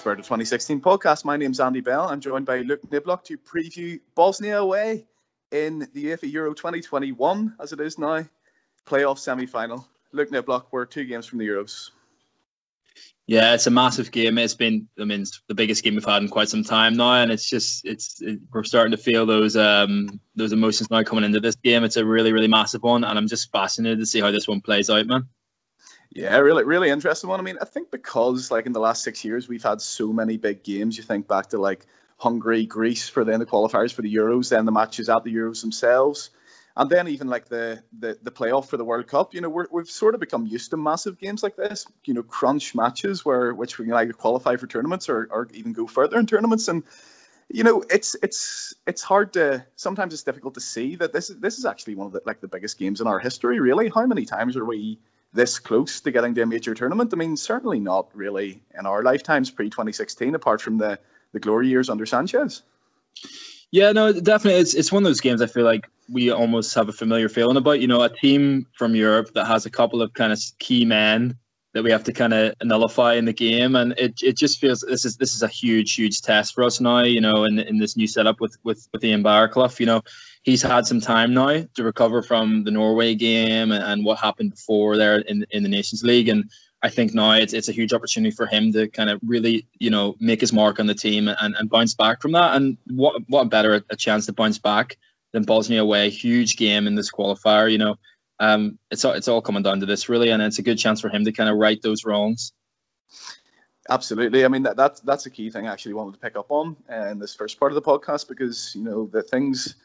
to Spirit of 2016 podcast. My name's Andy Bell. I'm joined by Luke Niblock to preview Bosnia away in the UEFA Euro 2021, as it is now, playoff semi final. Luke Niblock, we're two games from the Euros. Yeah, it's a massive game. It's been, I mean, the biggest game we've had in quite some time now, and it's just, it's, it, we're starting to feel those, um, those emotions now coming into this game. It's a really, really massive one, and I'm just fascinated to see how this one plays out, man. Yeah, really, really interesting one. I mean, I think because like in the last six years we've had so many big games. You think back to like Hungary, Greece for then the qualifiers for the Euros, then the matches at the Euros themselves, and then even like the the, the playoff for the World Cup. You know, we have sort of become used to massive games like this. You know, crunch matches where which we can either qualify for tournaments or, or even go further in tournaments and. You know, it's it's it's hard to sometimes it's difficult to see that this is this is actually one of the like the biggest games in our history. Really, how many times are we this close to getting to a major tournament. I mean, certainly not really in our lifetimes pre 2016, apart from the, the glory years under Sanchez. Yeah, no, definitely. It's it's one of those games I feel like we almost have a familiar feeling about. You know, a team from Europe that has a couple of kind of key men that we have to kind of nullify in the game, and it, it just feels this is this is a huge huge test for us now. You know, in in this new setup with with with Ian Baraclough, you know, he's had some time now to recover from the Norway game and, and what happened before there in in the Nations League, and I think now it's it's a huge opportunity for him to kind of really you know make his mark on the team and, and bounce back from that. And what what better a chance to bounce back than Bosnia away? Huge game in this qualifier, you know um, it's it's all coming down to this really, and it's a good chance for him to kind of right those wrongs. Absolutely. I mean, that, that's that's a key thing I actually wanted to pick up on in this first part of the podcast because you know the things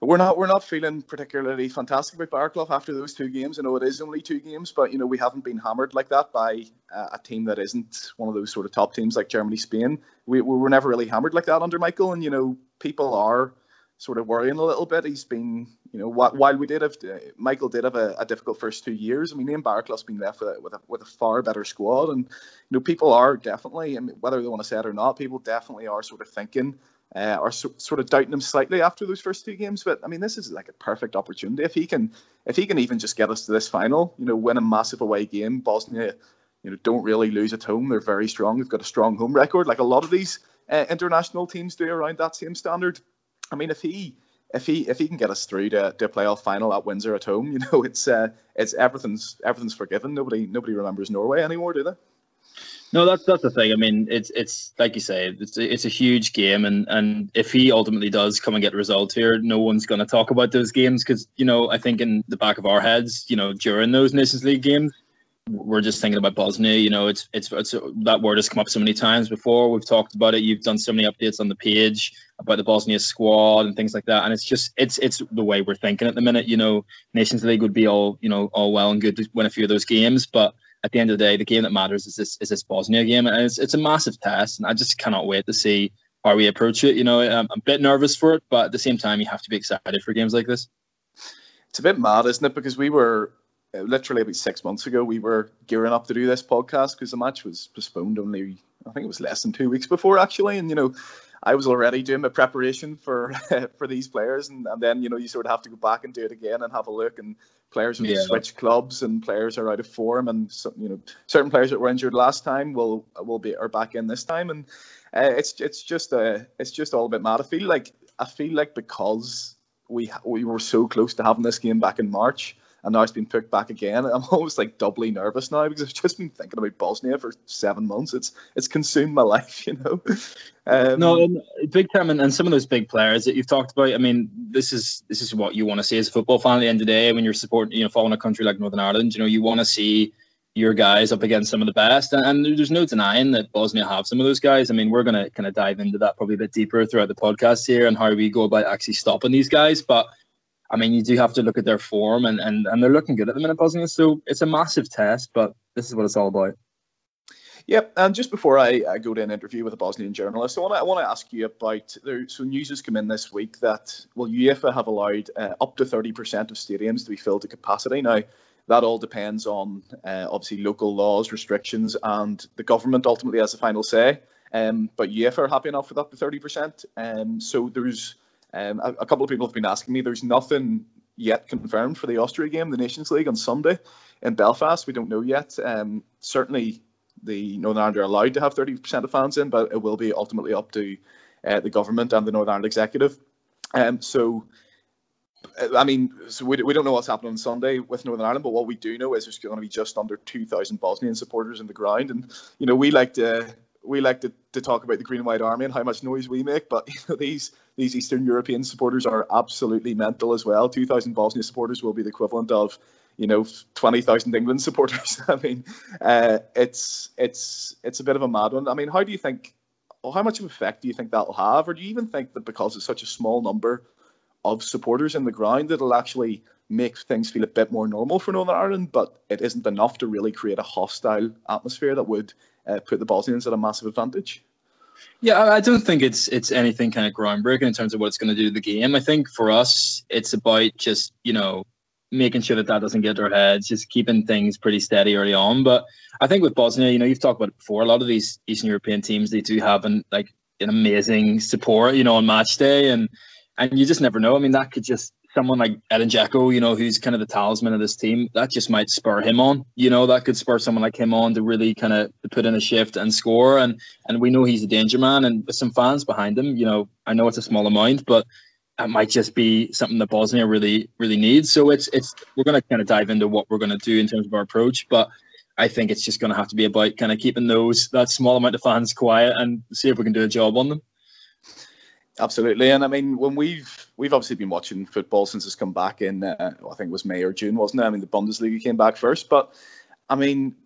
we're not we're not feeling particularly fantastic about Baraclough after those two games. I know it is only two games, but you know we haven't been hammered like that by uh, a team that isn't one of those sort of top teams like Germany, Spain. We, we were never really hammered like that under Michael, and you know people are sort of worrying a little bit. He's been, you know, while we did have uh, Michael did have a, a, difficult first two years. I mean, Ian Baraclough's been left with a, with a, with a far better squad, and you know, people are definitely, I mean, whether they want to say it or not, people definitely are sort of thinking. Uh, or so, sort of doubting him slightly after those first two games, but I mean, this is like a perfect opportunity if he can, if he can even just get us to this final, you know, win a massive away game. Bosnia, you know, don't really lose at home; they're very strong. They've got a strong home record, like a lot of these uh, international teams do around that same standard. I mean, if he if he if he can get us through to, to a playoff final at Windsor at home, you know, it's uh, it's everything's everything's forgiven. Nobody nobody remembers Norway anymore, do they? No, that's that's the thing. I mean, it's it's like you say, it's it's a huge game, and and if he ultimately does come and get results here, no one's going to talk about those games because you know I think in the back of our heads, you know, during those Nations League games, we're just thinking about Bosnia. You know, it's, it's it's that word has come up so many times before. We've talked about it. You've done so many updates on the page about the Bosnia squad and things like that. And it's just it's it's the way we're thinking at the minute. You know, Nations League would be all you know all well and good to win a few of those games, but at the end of the day, the game that matters is this is this Bosnia game, and it's it's a massive test. And I just cannot wait to see how we approach it. You know, I'm a bit nervous for it, but at the same time, you have to be excited for games like this. It's a bit mad, isn't it? Because we were uh, literally about six months ago, we were gearing up to do this podcast because the match was postponed only, I think it was less than two weeks before actually. And, you know, I was already doing my preparation for for these players, and, and then you know you sort of have to go back and do it again and have a look. And players will yeah. switch clubs, and players are out of form, and so, you know certain players that were injured last time will will be are back in this time, and uh, it's it's just uh, it's just all a bit mad. I feel like I feel like because we we were so close to having this game back in March and now it's been put back again. I'm almost like doubly nervous now because I've just been thinking about Bosnia for seven months. It's it's consumed my life, you know. Um, no, big time, and, and some of those big players that you've talked about. I mean, this is this is what you want to see as a football fan at the end of the day when you're supporting, you know, following a country like Northern Ireland. You know, you want to see your guys up against some of the best, and, and there's no denying that Bosnia have some of those guys. I mean, we're going to kind of dive into that probably a bit deeper throughout the podcast here and how we go about actually stopping these guys, but I mean, you do have to look at their form, and, and, and they're looking good at the minute, Bosnia. So it's a massive test, but this is what it's all about. Yep, and just before I, I go to an interview with a Bosnian journalist, I want to I want to ask you about there. So news has come in this week that well, UEFA have allowed uh, up to thirty percent of stadiums to be filled to capacity. Now, that all depends on uh, obviously local laws, restrictions, and the government ultimately has the final say. Um, but UEFA are happy enough with up to thirty percent. Um, so there's um, a, a, couple of people have been asking me. There's nothing yet confirmed for the Austria game, the Nations League on Sunday in Belfast. We don't know yet. Um, certainly, the Northern Ireland are allowed to have 30% of fans in, but it will be ultimately up to uh, the government and the Northern Ireland executive. Um, so, I mean, so we, we don't know what's happening on Sunday with Northern Ireland, but what we do know is there's going to be just under 2,000 Bosnian supporters in the ground, and you know we like to we like to, to talk about the Green and White Army and how much noise we make, but you know, these these Eastern European supporters are absolutely mental as well. 2,000 Bosnia supporters will be the equivalent of you know 20,000 England supporters. I mean, uh, it's it's it's a bit of a mad one. I mean, how do you think? How much of effect do you think that'll have, or do you even think that because it's such a small number of supporters in the ground, it'll actually make things feel a bit more normal for Northern Ireland, but it isn't enough to really create a hostile atmosphere that would uh, put the Bosnians at a massive advantage? Yeah, I don't think it's it's anything kind of groundbreaking in terms of what it's going to do to the game. I think for us, it's about just you know making sure that that doesn't get to our heads, just keeping things pretty steady early on. But I think with Bosnia, you know, you've talked about it before. A lot of these Eastern European teams, they do have an like an amazing support, you know, on match day, and and you just never know. I mean, that could just someone like Edin Dzeko, you know, who's kind of the talisman of this team, that just might spur him on. You know, that could spur someone like him on to really kind of put in a shift and score. And and we know he's a danger man, and with some fans behind him, you know, I know it's a small amount, but that might just be something that Bosnia really really needs. So it's it's we're going to kind of dive into what we're going to do in terms of our approach, but. I think it's just going to have to be about kind of keeping those that small amount of fans quiet and see if we can do a job on them. Absolutely, and I mean when we've we've obviously been watching football since it's come back in uh, I think it was May or June, wasn't it? I mean the Bundesliga came back first, but I mean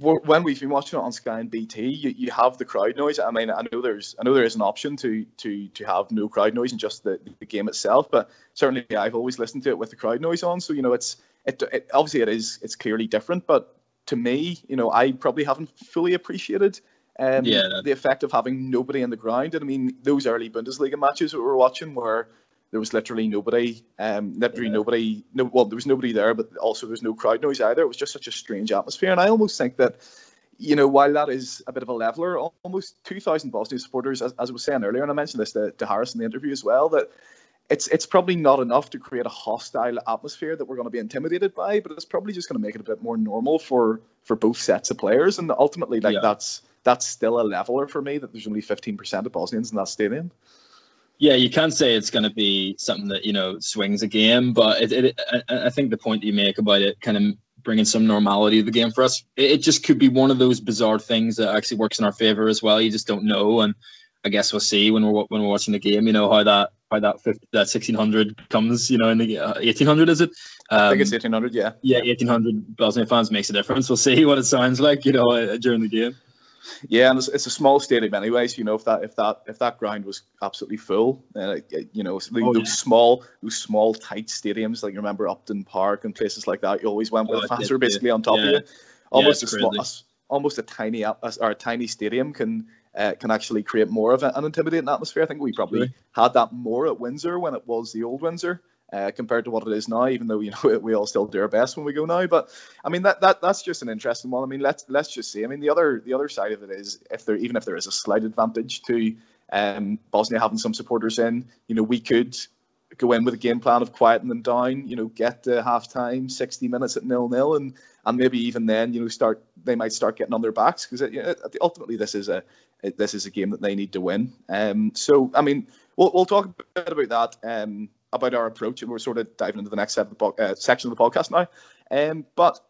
when we've been watching it on Sky and BT, you, you have the crowd noise. I mean I know there's I know there is an option to to to have no crowd noise and just the, the game itself, but certainly I've always listened to it with the crowd noise on. So you know it's it, it obviously it is it's clearly different, but to me, you know, I probably haven't fully appreciated um, yeah, the effect of having nobody in the ground. And I mean, those early Bundesliga matches that we were watching where there was literally nobody, um, literally yeah. nobody, no, well, there was nobody there, but also there was no crowd noise either. It was just such a strange atmosphere. And I almost think that, you know, while that is a bit of a leveler, almost 2,000 Bosnia supporters, as, as I was saying earlier, and I mentioned this to, to Harris in the interview as well, that it's it's probably not enough to create a hostile atmosphere that we're going to be intimidated by, but it's probably just going to make it a bit more normal for for both sets of players, and ultimately, like yeah. that's that's still a leveler for me that there's only 15% of Bosnians in that stadium. Yeah, you can't say it's going to be something that you know swings a game, but it, it, I, I think the point you make about it kind of bringing some normality to the game for us, it, just could be one of those bizarre things that actually works in our favor as well. You just don't know, and I guess we'll see when we're when we're watching the game. You know how that how that 50, that 1600 comes. You know, in the uh, 1800 is it? Um, I think it's 1800. Yeah. Yeah, 1800 Bosnia fans makes a difference. We'll see what it sounds like. You know, uh, during the game. Yeah, and it's, it's, a small stadium anyway. So you know, if that if that if that ground was absolutely full, uh, you know, oh, those yeah. small those small tight stadiums, like you remember Upton Park and places like that, you always went with oh, the fans were basically on top yeah. of you. Almost yeah, a small, a, almost a tiny or a tiny stadium can uh, can actually create more of an intimidating atmosphere. I think we probably had that more at Windsor when it was the old Windsor uh, compared to what it is now. Even though you know we all still do our best when we go now, but I mean that, that that's just an interesting one. I mean let's let's just see. I mean the other the other side of it is if there even if there is a slight advantage to um, Bosnia having some supporters in, you know we could go in with a game plan of quieting them down. You know get to half time, sixty minutes at nil nil, and and maybe even then you know start they might start getting on their backs because you know, ultimately this is a this is a game that they need to win. Um, so I mean we'll we'll talk a bit about that. Um, about our approach, and we're sort of diving into the next uh, section of the podcast now. Um, but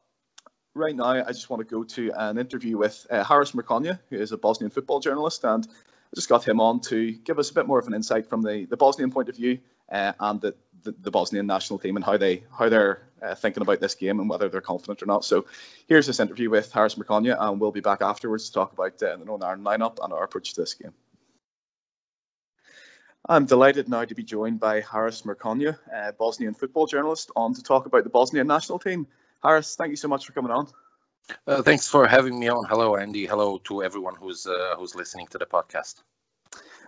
right now, I just want to go to an interview with uh, Haris Merkonja, who is a Bosnian football journalist, and I just got him on to give us a bit more of an insight from the, the Bosnian point of view uh, and the, the, the, Bosnian national team and how they how they're uh, thinking about this game and whether they're confident or not. So here's this interview with Harris Merkonja, and we'll be back afterwards to talk about uh, the Northern Ireland lineup and our approach to this game. I'm delighted now to be joined by Harris Merkonja, a Bosnian football journalist, on to talk about the Bosnian national team. Harris, thank you so much for coming on. Uh, thanks for having me on. Hello, Andy. Hello to everyone who's uh, who's listening to the podcast.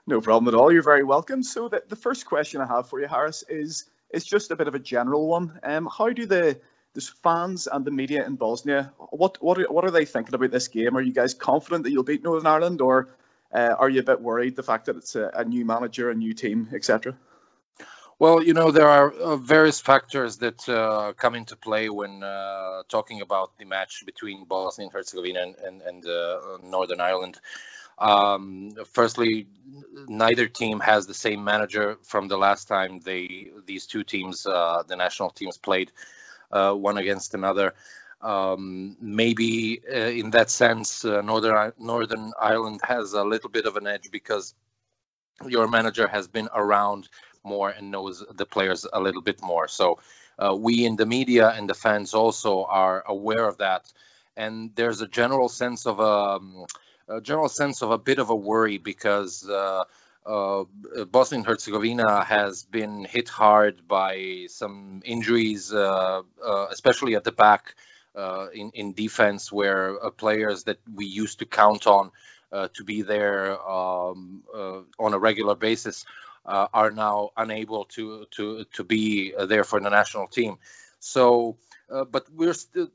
No problem at all. You're very welcome. So the, the first question I have for you, Harris, is is just a bit of a general one. Um, how do the the fans and the media in Bosnia what what are, what are they thinking about this game? Are you guys confident that you'll beat Northern Ireland, or uh, are you a bit worried the fact that it's a, a new manager, a new team, etc.? Well, you know, there are uh, various factors that uh, come into play when uh, talking about the match between Bosnia and Herzegovina and, and, and uh, Northern Ireland. Um, firstly, neither team has the same manager from the last time they these two teams, uh, the national teams, played one against another. Um, maybe in that sense, Northern Northern Ireland has a little bit of an edge because your manager has been around more and knows the players a little bit more. So uh, we in the media and the fans also are aware of that, and there's a general sense of a, um, a general sense of a bit of a worry because. Uh, uh, Bosnia and Herzegovina has been hit hard by some injuries, uh, uh, especially at the back uh, in, in defense, where players that we used to count on to be there um, on a regular basis uh, are now unable to to to be uh, there for the national team. So, uh, but we're still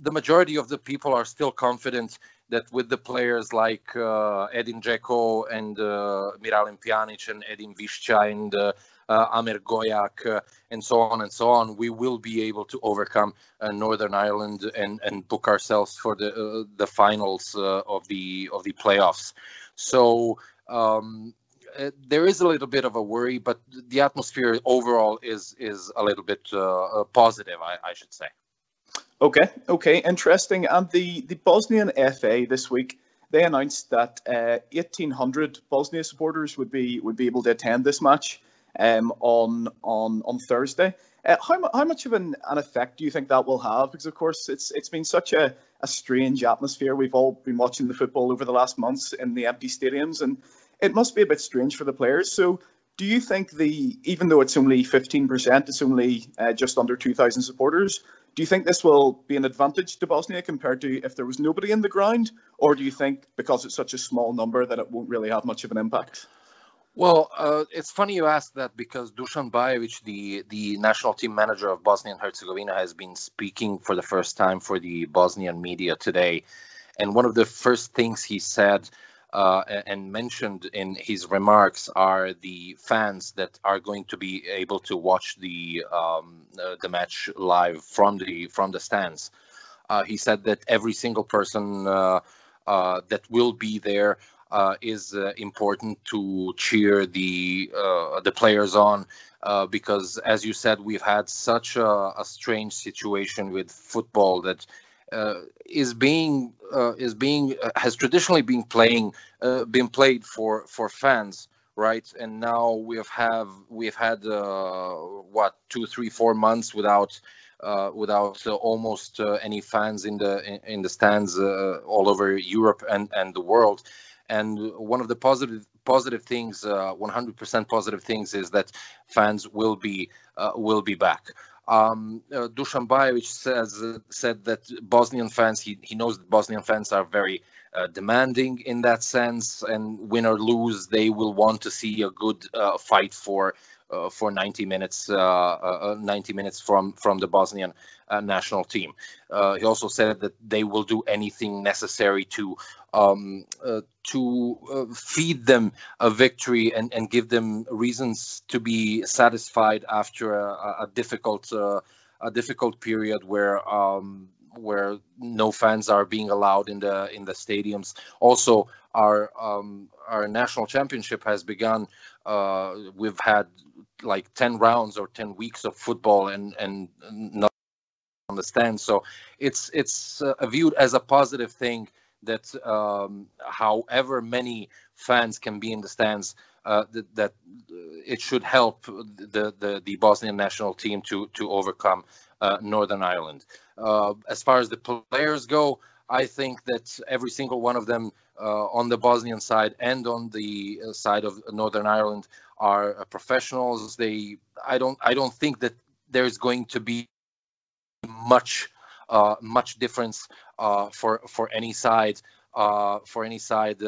the majority of the people are still confident that with the players like uh, Edin Dzeko and uh, Miralem Pjanic and Edin Visca and uh, uh, Amer Gojak uh, and so on and so on, we will be able to overcome uh, Northern Ireland and, and book ourselves for the the finals of the of the playoffs. So um, uh, there is a little bit of a worry, but the atmosphere overall is is a little bit uh positive, I, I, should say. Okay, okay, interesting. And the the Bosnian FA this week they announced that uh, 1,800 Bosnia supporters would be would be able to attend this match um, on on on Thursday. Uh, how, how much of an, an effect do you think that will have? Because of course it's it's been such a, a strange atmosphere. We've all been watching the football over the last months in the empty stadiums, and it must be a bit strange for the players. So, do you think the even though it's only 15%, it's only uh, just under 2,000 supporters, do you think this will be an advantage to Bosnia compared to if there was nobody in the ground, or do you think because it's such a small number that it won't really have much of an impact? Well, uh, it's funny you ask that because Dusan Bajevic, the, the national team manager of Bosnia and Herzegovina, has been speaking for the first time for the Bosnian media today. And one of the first things he said uh, and mentioned in his remarks are the fans that are going to be able to watch the um, uh, the match live from the from the stands. Uh, he said that every single person uh, uh, that will be there uh, is important to cheer the the players on. because, as you said, we've had such a, a strange situation with football that uh, is being uh, is being uh, has traditionally been playing been played for for fans right and now we have have we've had what two three four months without uh, without uh, almost uh, any fans in the in, in the stands all over Europe and and the world. And one of the positive positive things, 100% positive things, is that fans will be will be back. Um, uh, Dusan Bajevic says uh, said that Bosnian fans he, he knows that Bosnian fans are very uh, demanding in that sense, and win or lose, they will want to see a good uh, fight for uh, for 90 minutes, uh, uh, 90 minutes from from the Bosnian national team. he also said that they will do anything necessary to um, to feed them a victory and, and give them reasons to be satisfied after a, a difficult a difficult period where um, where no fans are being allowed in the in the stadiums. Also, our um, our national championship has begun. Uh, we've had like 10 rounds or 10 weeks of football and and not understand so it's it's uh, viewed as a positive thing that um, however many fans can be in the stands uh, that, that it should help the, the, the Bosnian national team to to overcome uh, Northern Ireland. Uh, as far as the players go, I think that every single one of them uh, on the Bosnian side and on the uh, side of Northern Ireland are uh, professionals. They, I don't, I don't think that there's going to be much, uh, much difference uh, for for any side. Uh, for any side,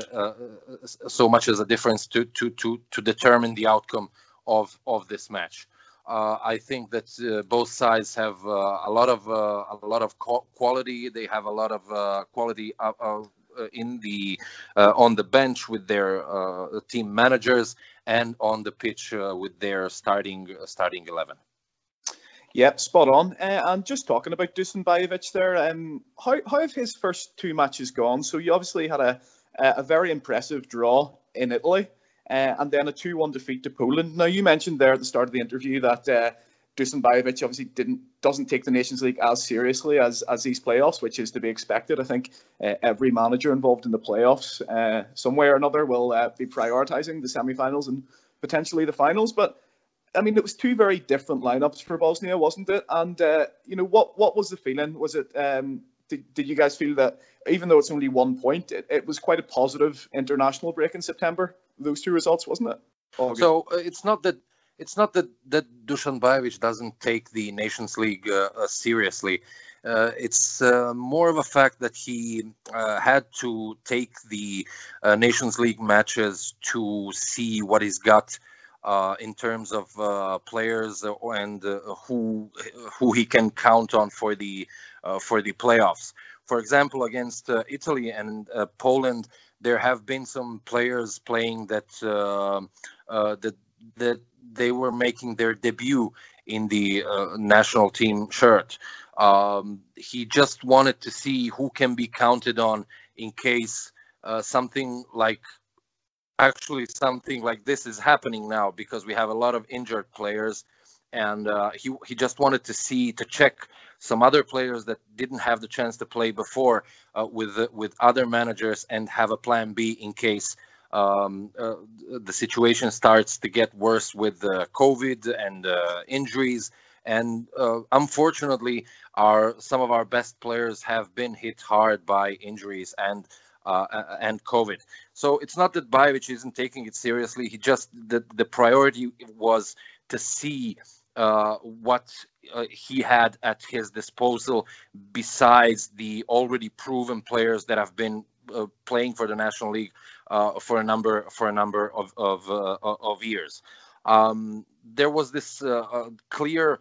so much as a difference to to to to determine the outcome of of this match. Uh, I think that uh, both sides have uh, a lot of a lot of quality. They have a lot of quality in the on the bench with their team managers, and on the pitch with their starting starting eleven. Yep, spot on. Uh, and just talking about Dusan Bajevic there, um, how, how have his first two matches gone? So you obviously had a, a very impressive draw in Italy uh, and then a 2 1 defeat to Poland. Now, you mentioned there at the start of the interview that uh, Dusan Bajevic obviously didn't doesn't take the Nations League as seriously as, as these playoffs, which is to be expected. I think uh, every manager involved in the playoffs, uh, some way or another, will uh, be prioritising the semi finals and potentially the finals. But I mean, it was two very different lineups for Bosnia, wasn't it? And uh, you know, what what was the feeling? Was it? Um, did, did you guys feel that even though it's only one point, it, it was quite a positive international break in September? Those two results, wasn't it? August. So uh, it's not that it's not that that Dusan Bajevic doesn't take the Nations League uh, uh seriously. Uh, it's uh, more of a fact that he uh, had to take the Nations League matches to see what he's got uh, in terms of uh, players and uh, who who he can count on for the uh, for the playoffs. For example, against uh, Italy and uh, Poland, there have been some players playing that that that they were making their debut in the national team shirt. Um, he just wanted to see who can be counted on in case something like actually something like this is happening now because we have a lot of injured players and uh, he he just wanted to see to check some other players that didn't have the chance to play before uh, with with other managers and have a plan B in case um, uh, the situation starts to get worse with COVID and uh, injuries. And uh, unfortunately, our some of our best players have been hit hard by injuries and uh, and COVID. So it's not that Bajevic isn't taking it seriously. He just the the priority was to see uh, what uh, he had at his disposal besides the already proven players that have been uh, playing for the national league uh, for a number for a number of of, uh, of years. Um, there was this clear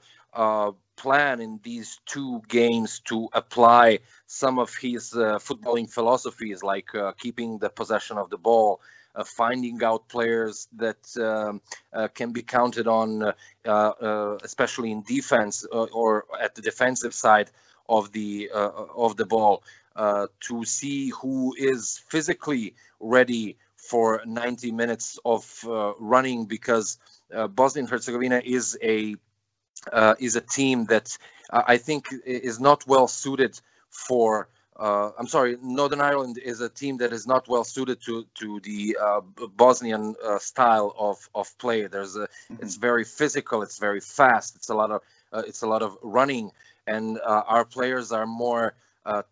plan in these two games to apply some of his uh, footballing philosophies, like uh, keeping the possession of the ball, uh, finding out players that um, uh, can be counted on, uh, uh, especially in defense or at the defensive side of the of the ball, to see who is physically ready for 90 minutes of running, because Bosnia and Herzegovina is a uh, is a team that uh, I think is not well suited for. Uh, I'm sorry, Northern Ireland is a team that is not well suited to to the uh, Bosnian uh, style of of play. There's a, mm-hmm. it's very physical, it's very fast, it's a lot of uh, it's a lot of running, and our players are more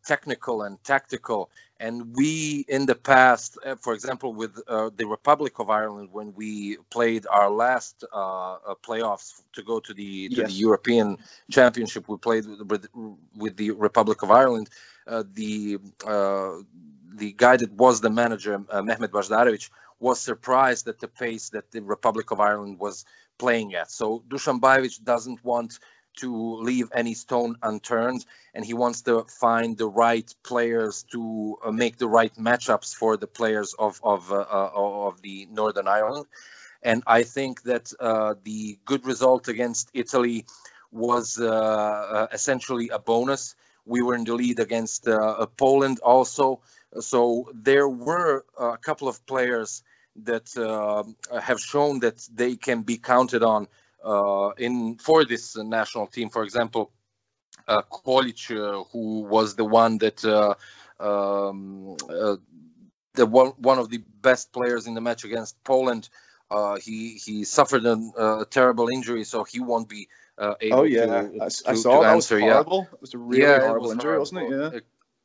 technical and tactical and we, in the past, uh, for example, with uh, the Republic of Ireland, when we played our last uh, uh playoffs to go to the to yes. the European Championship, we played with with the Republic of Ireland. Uh, the uh, the guy that was the manager, Mehmed Bazdarevic, was surprised at the pace that the Republic of Ireland was playing at. So Dusan Bajevic doesn't want to leave any stone unturned and he wants to find the right players to uh, make the right matchups for the players of of uh, uh of the Northern Ireland. And I think that uh, the good result against Italy was uh, uh, essentially a bonus. We were in the lead against Poland also. So there were a couple of players that have shown that they can be counted on in for this national team. For example, uh, Kolic, uh, who was the one that um, the one one of the best players in the match against Poland. Uh, he he suffered a, a, terrible injury, so he won't be uh, able oh, yeah. to, I, I saw to that answer. was horrible. Yeah. It was a really yeah, horrible injury, horrible. wasn't it? Yeah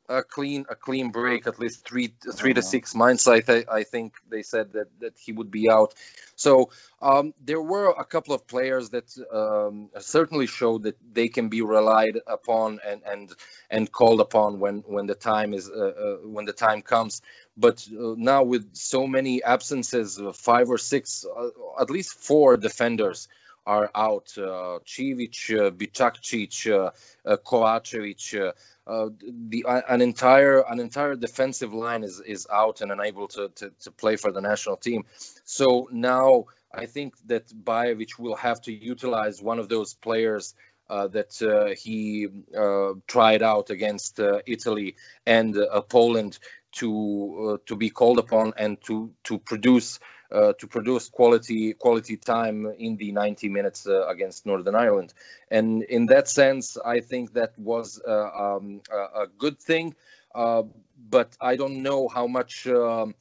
a clean a clean break at least three three to six months i th- i think they said that that he would be out. So um, there were a couple of players that um, certainly showed that they can be relied upon and and and called upon when when the time is uh, uh, when the time comes. But uh, now with so many absences uh, five or six uh, at least four defenders are out uh, Civic, uh, Bicakcic, uh, uh, Kovacevic, uh, the uh, an entire an entire defensive line is is out and unable to, to, to play for the national team. So now I think that Bajevic will have to utilize one of those players uh, that uh, he uh, tried out against uh, Italy and uh, Poland to uh, to be called upon and to to produce to produce quality quality time in the 90 minutes against Northern Ireland. And in that sense, I think that was um, a, good thing. but I don't know how much um,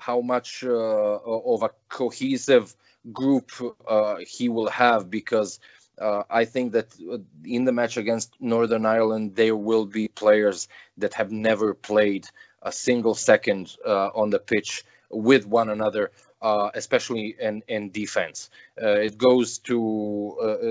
how much of a cohesive group uh, he will have because uh, I think that uh, in the match against Northern Ireland, there will be players that have never played a single second uh, on the pitch with one another, uh, especially in, in defense. Uh, it goes to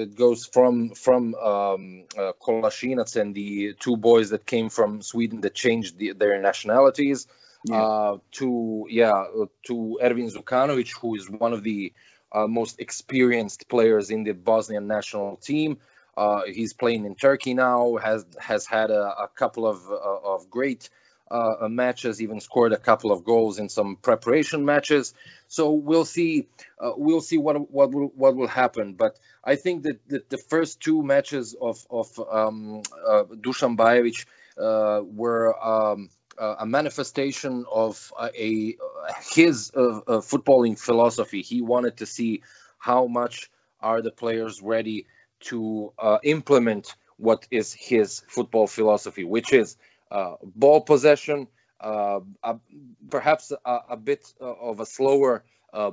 it goes from from um, Kolasinac and the two boys that came from Sweden that changed the, their nationalities. Yeah. to yeah, to Ervin Zukanovic, who is one of the uh, most experienced players in the Bosnian national team. Uh, he's playing in Turkey now. has has had a, a couple of uh, of great uh, matches. Even scored a couple of goals in some preparation matches. So we'll see. Uh, we'll see what what will what will happen. But I think that, that the first two matches of of um, uh, Dusan Bajevic were. Um, uh, a manifestation of uh, a his uh, footballing philosophy. He wanted to see how much are the players ready to uh, implement what is his football philosophy, which is uh, ball possession, uh, perhaps a, a, bit of a slower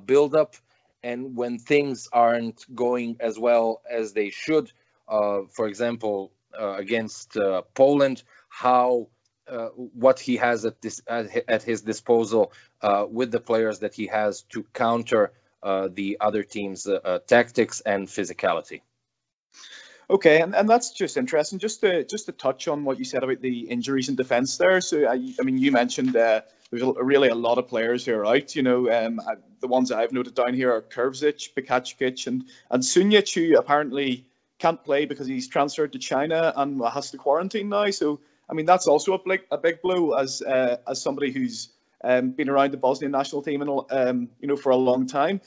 build-up, and when things aren't going as well as they should, for example, against Poland, how uh, what he has at this at, his disposal uh, with the players that he has to counter uh, the other team's uh, uh, tactics and physicality. Okay, and, and that's just interesting. Just to just to touch on what you said about the injuries in defence there. So I, I mean, you mentioned there's a, really a lot of players who are out. You know, um, the ones I've noted down here are Krvcic, Bakacic, and and Sunjic, who apparently can't play because he's transferred to China and has to quarantine now. So I mean, that's also a big a big blow as uh, as somebody who's um, been around the Bosnian national team and um, you know for a long time.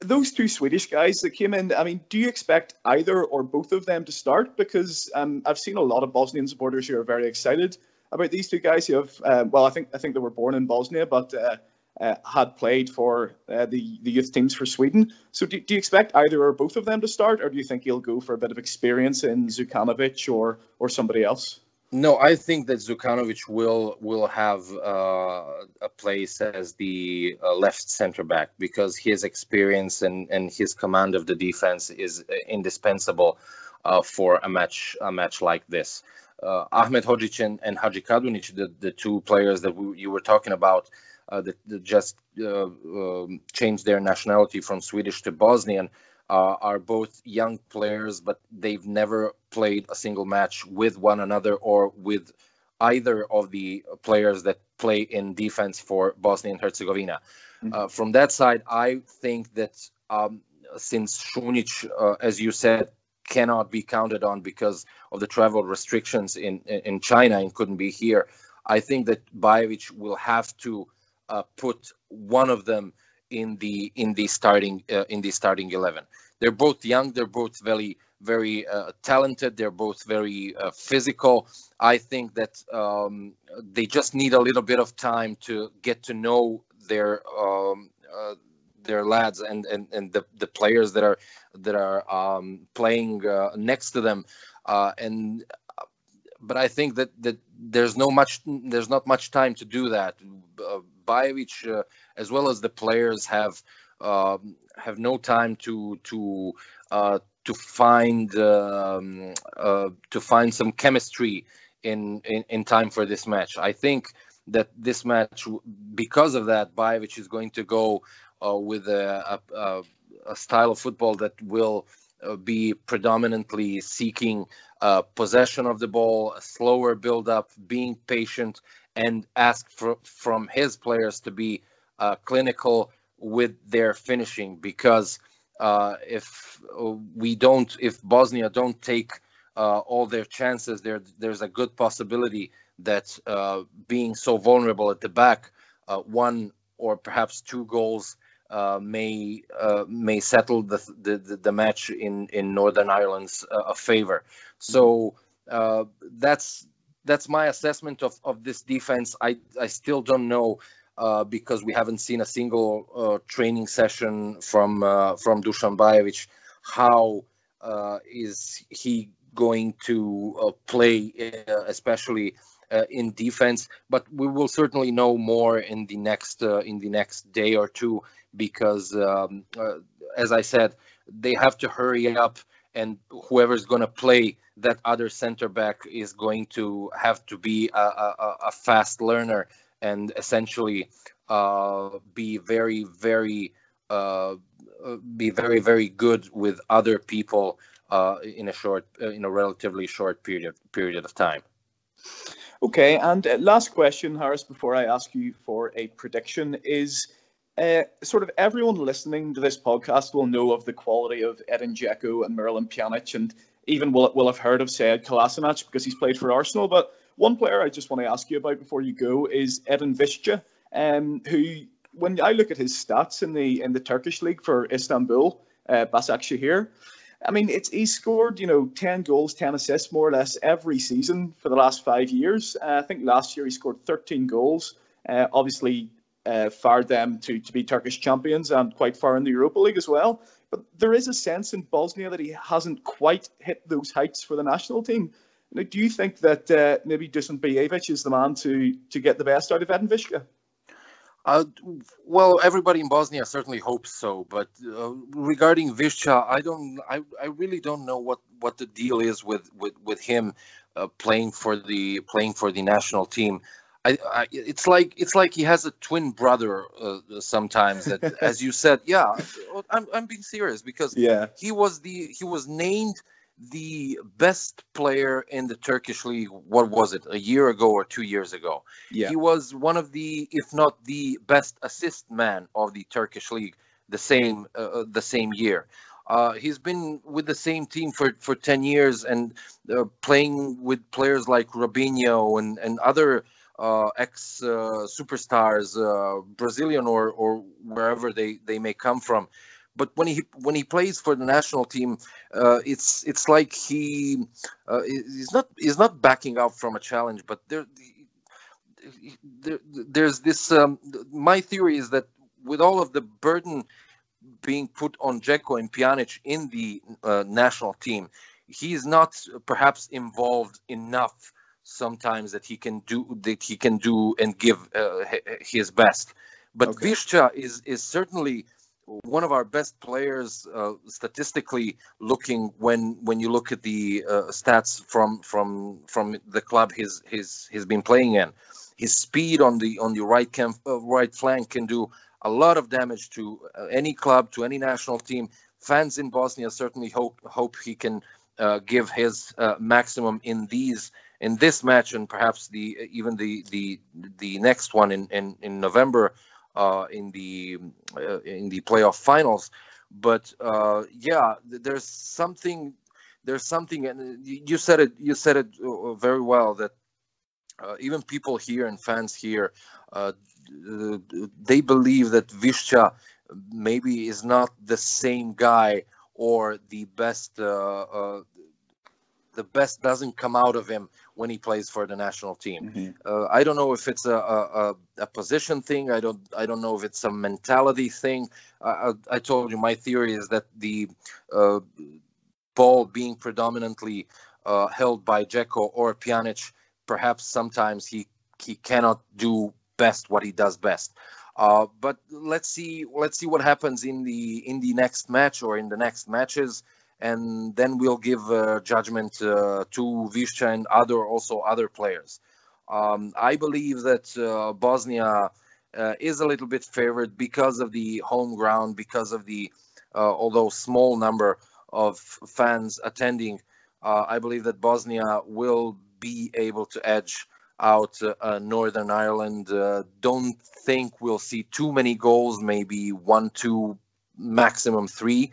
Those two Swedish guys that came in, I mean, do you expect either or both of them to start? Because um, I've seen a lot of Bosnian supporters who are very excited about these two guys who have, uh, well, I think I think they were born in Bosnia, but uh, uh, had played for uh, the the youth teams for Sweden. So do, do you expect either or both of them to start, or do you think he'll go for a bit of experience in Zukanovic or or somebody else? No, I think that Zukanovic will will have uh, a place as the uh, left center back because his experience and, and his command of the defense is indispensable uh, for a match a match like this. Uh, Ahmedhodzic and, and Hadžikadunić, the, the two players that we, you were talking about, uh, that, that, just uh, um, changed their nationality from Swedish to Bosnian uh, are both young players, but they've never played a single match with one another or with either of the players that play in defense for Bosnia and Herzegovina. Mm-hmm. Uh, from that side, I think that um, since Šunjić, uh, as you said, cannot be counted on because of the travel restrictions in in China and couldn't be here, I think that Bajevic will have to uh, put one of them in the in the starting uh, in the starting 11 they're both young they're both very very uh, talented they're both very uh, physical. I think that um, they just need a little bit of time to get to know their um, uh, their lads and, and and the the players that are that are um, playing uh, next to them. Uh, and but I think that that there's no much there's not much time to do that. Uh, Bajevic, uh, as well as the players, have um, have no time to to uh, to find um, uh, to find some chemistry in, in in time for this match. I think that this match, because of that, Bajevic is going to go uh, with a, a, a, style of football that will uh, be predominantly seeking uh, possession of the ball, a slower build up, being patient, and ask for, from his players to be uh, clinical with their finishing. Because uh, if we don't, if Bosnia don't take uh, all their chances, there there's a good possibility that uh, being so vulnerable at the back, uh, one or perhaps two goals uh, may uh, may settle the, the the match in in Northern Ireland's uh, favor. So uh, that's that's my assessment of, of this defense. I I still don't know uh, because we haven't seen a single uh, training session from from Dusan Bajevic. How is he going to play, especially? Uh, in defense. But we will certainly know more in the next uh, in the next day or two because, um, uh, as I said, they have to hurry up, and whoever's going to play that other center back is going to have to be a, a, a fast learner and essentially uh, be very, very, uh, be very, very good with other people uh, in a short, uh, in a relatively short period period of time. Okay, and uh, last question, Harris, before I ask you for a prediction is uh, sort of everyone listening to this podcast will know of the quality of Edin Dzeko and Miralem Pjanic, and even will, will have heard of Sead Kolasinac because he's played for Arsenal. But one player I just want to ask you about before you go is Edin Visca, um, who, when I look at his stats in the in the Turkish league for Istanbul, uh, Basaksehir, I mean, it's he's scored you know ten goals, ten assists more or less every season for the last five years. Uh, I think last year he scored thirteen goals. Uh, obviously, uh, them to, to be Turkish champions and quite far in the Europa League as well. But there is a sense in Bosnia that he hasn't quite hit those heights for the national team. Now, do you think that uh, maybe Dusan Bajevic is the man to to get the best out of Edin Visca? Uh, well, everybody in Bosnia certainly hopes so, but uh, regarding Visca, I don't, I, I really don't know what, what the deal is with with with him uh, playing for the playing for the national team. I, I, it's like it's like he has a twin brother uh, sometimes that as you said yeah I'm, I'm being serious because yeah. he was the he was named the best player in the Turkish league what was it a year ago or 2 years ago. Yeah. He was one of the if not the best assist man of the Turkish league the same uh, uh the same year. Uh, he's been with the same team for, for 10 years and uh, playing with players like Robinho and, and other ex uh, superstars, uh, Brazilian or or wherever they they may come from. But when he when he plays for the national team, uh, it's it's like he uh, he's not he's not backing out from a challenge. But there, there there's this. Um, my theory is that with all of the burden being put on Dzeko and Pjanic in the uh, national team, he's not perhaps involved enough sometimes that he can do that he can do and give uh, his best. But okay. Visca is is certainly one of our best players uh, statistically looking when when you look at the uh, stats from from from the club he's he's he's been playing in his speed on the on the right camp, uh, right flank can do a lot of damage to uh, any club to any national team fans in Bosnia certainly hope hope he can uh, give his uh, maximum in these in this match and perhaps the even the the the next one in in, in November uh, in the uh, in the playoff finals. But uh, yeah, there's something there's something and you said it you said it uh, very well that uh, even people here and fans here uh, they believe that Visca maybe is not the same guy or the best the best doesn't come out of him when he plays for the national team. Mm-hmm. Uh, I don't know if it's a, a, a, position thing. I don't I don't know if it's a mentality thing. I, I told you my theory is that the uh, ball being predominantly uh, held by Dzeko or Pjanic, perhaps sometimes he he cannot do best what he does best. Uh, but let's see let's see what happens in the in the next match or in the next matches and then we'll give uh, judgment uh, to Visca and other also other players. Um, I believe that uh, Bosnia uh, is a little bit favored because of the home ground, because of the uh, although small number of fans attending. Uh, I believe that Bosnia will be able to edge out Northern Ireland. don't think we'll see too many goals, maybe one, two, maximum three.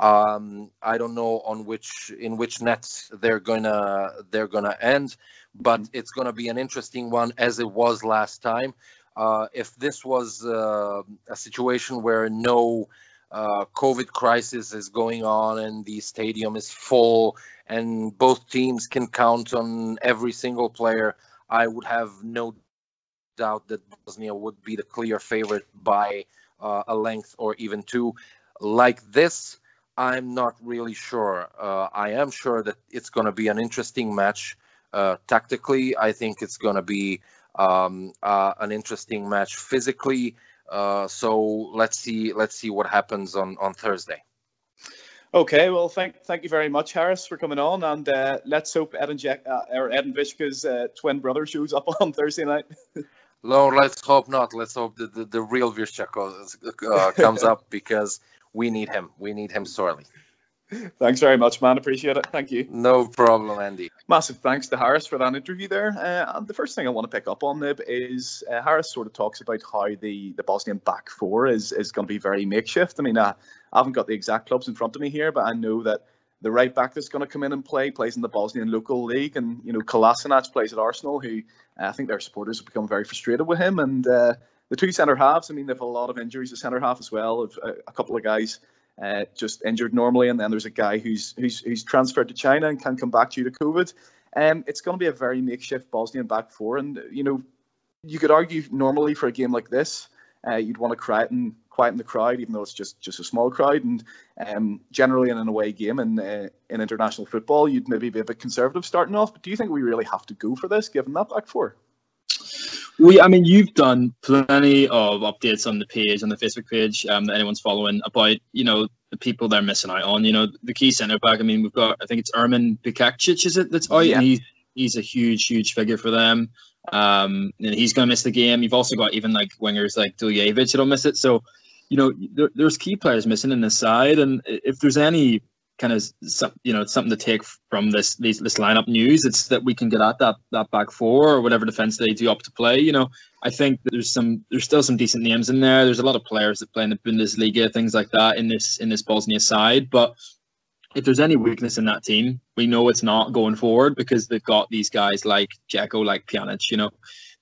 Um, I don't know on which in which nets they're gonna they're gonna end, but mm-hmm. it's gonna be an interesting one as it was last time. Uh, if this was uh, a situation where no uh, COVID crisis is going on and the stadium is full and both teams can count on every single player, I would have no doubt that Bosnia would be the clear favorite by uh, a length or even two. Like this, I'm not really sure. Uh, I am sure that it's going to be an interesting match. Uh, tactically, I think it's going to be um, uh, an interesting match physically. Uh, so let's see. Let's see what happens on on Thursday. Okay, well, thank thank you very much, Harris, for coming on, and uh, let's hope Edin Dzeko, uh, or Edin Višća's uh, twin brother shows up on Thursday night. no, let's hope not. Let's hope that the, the real Višća uh, comes up because we need him. We need him sorely. Thanks very much, man. Appreciate it. Thank you. No problem, Andy. Massive thanks to Harris for that interview there. Uh, and the first thing I want to pick up on, Nib, is uh, Harris sort of talks about how the, the Bosnian back four is, is going to be very makeshift. I mean, uh, I haven't got the exact clubs in front of me here, but I know that the right back that's going to come in and play plays in the Bosnian local league, and you know Kolasinac plays at Arsenal, who uh, I think their supporters have become very frustrated with him. And uh, the two centre halves, I mean, they've a lot of injuries at centre half as well. Of a, a couple of guys uh, just injured normally, and then there's a guy who's who's who's transferred to China and can come back due to COVID. Um, it's going to be a very makeshift Bosnian back four, and you know, you could argue normally for a game like this, uh, you'd want to quieten quieten the crowd, even though it's just just a small crowd, and um, generally in an away game in uh, in international football, you'd maybe be a bit conservative starting off. But do you think we really have to go for this, given that back four? We, I mean, you've done plenty of updates on the page, on the Facebook page um, that anyone's following about, you know, the people they're missing out on. You know, the key centre back. I mean, we've got, I think it's Ermin Bicakcic, is it? That's out, yeah. and he's he's a huge, huge figure for them. Um, and he's going to miss the game. You've also got even like wingers like Duljevic that'll miss it. So, you know, there, there's key players missing in the side, and if there's any kind of you know something to take from this this lineup news. It's that we can get at that that back four or whatever defense they do up to play. You know, I think there's some there's still some decent names in there. There's a lot of players that play in the Bundesliga, things like that in this in this Bosnia side. But if there's any weakness in that team, we know it's not going forward because they've got these guys like Dzeko, like Pjanic. You know,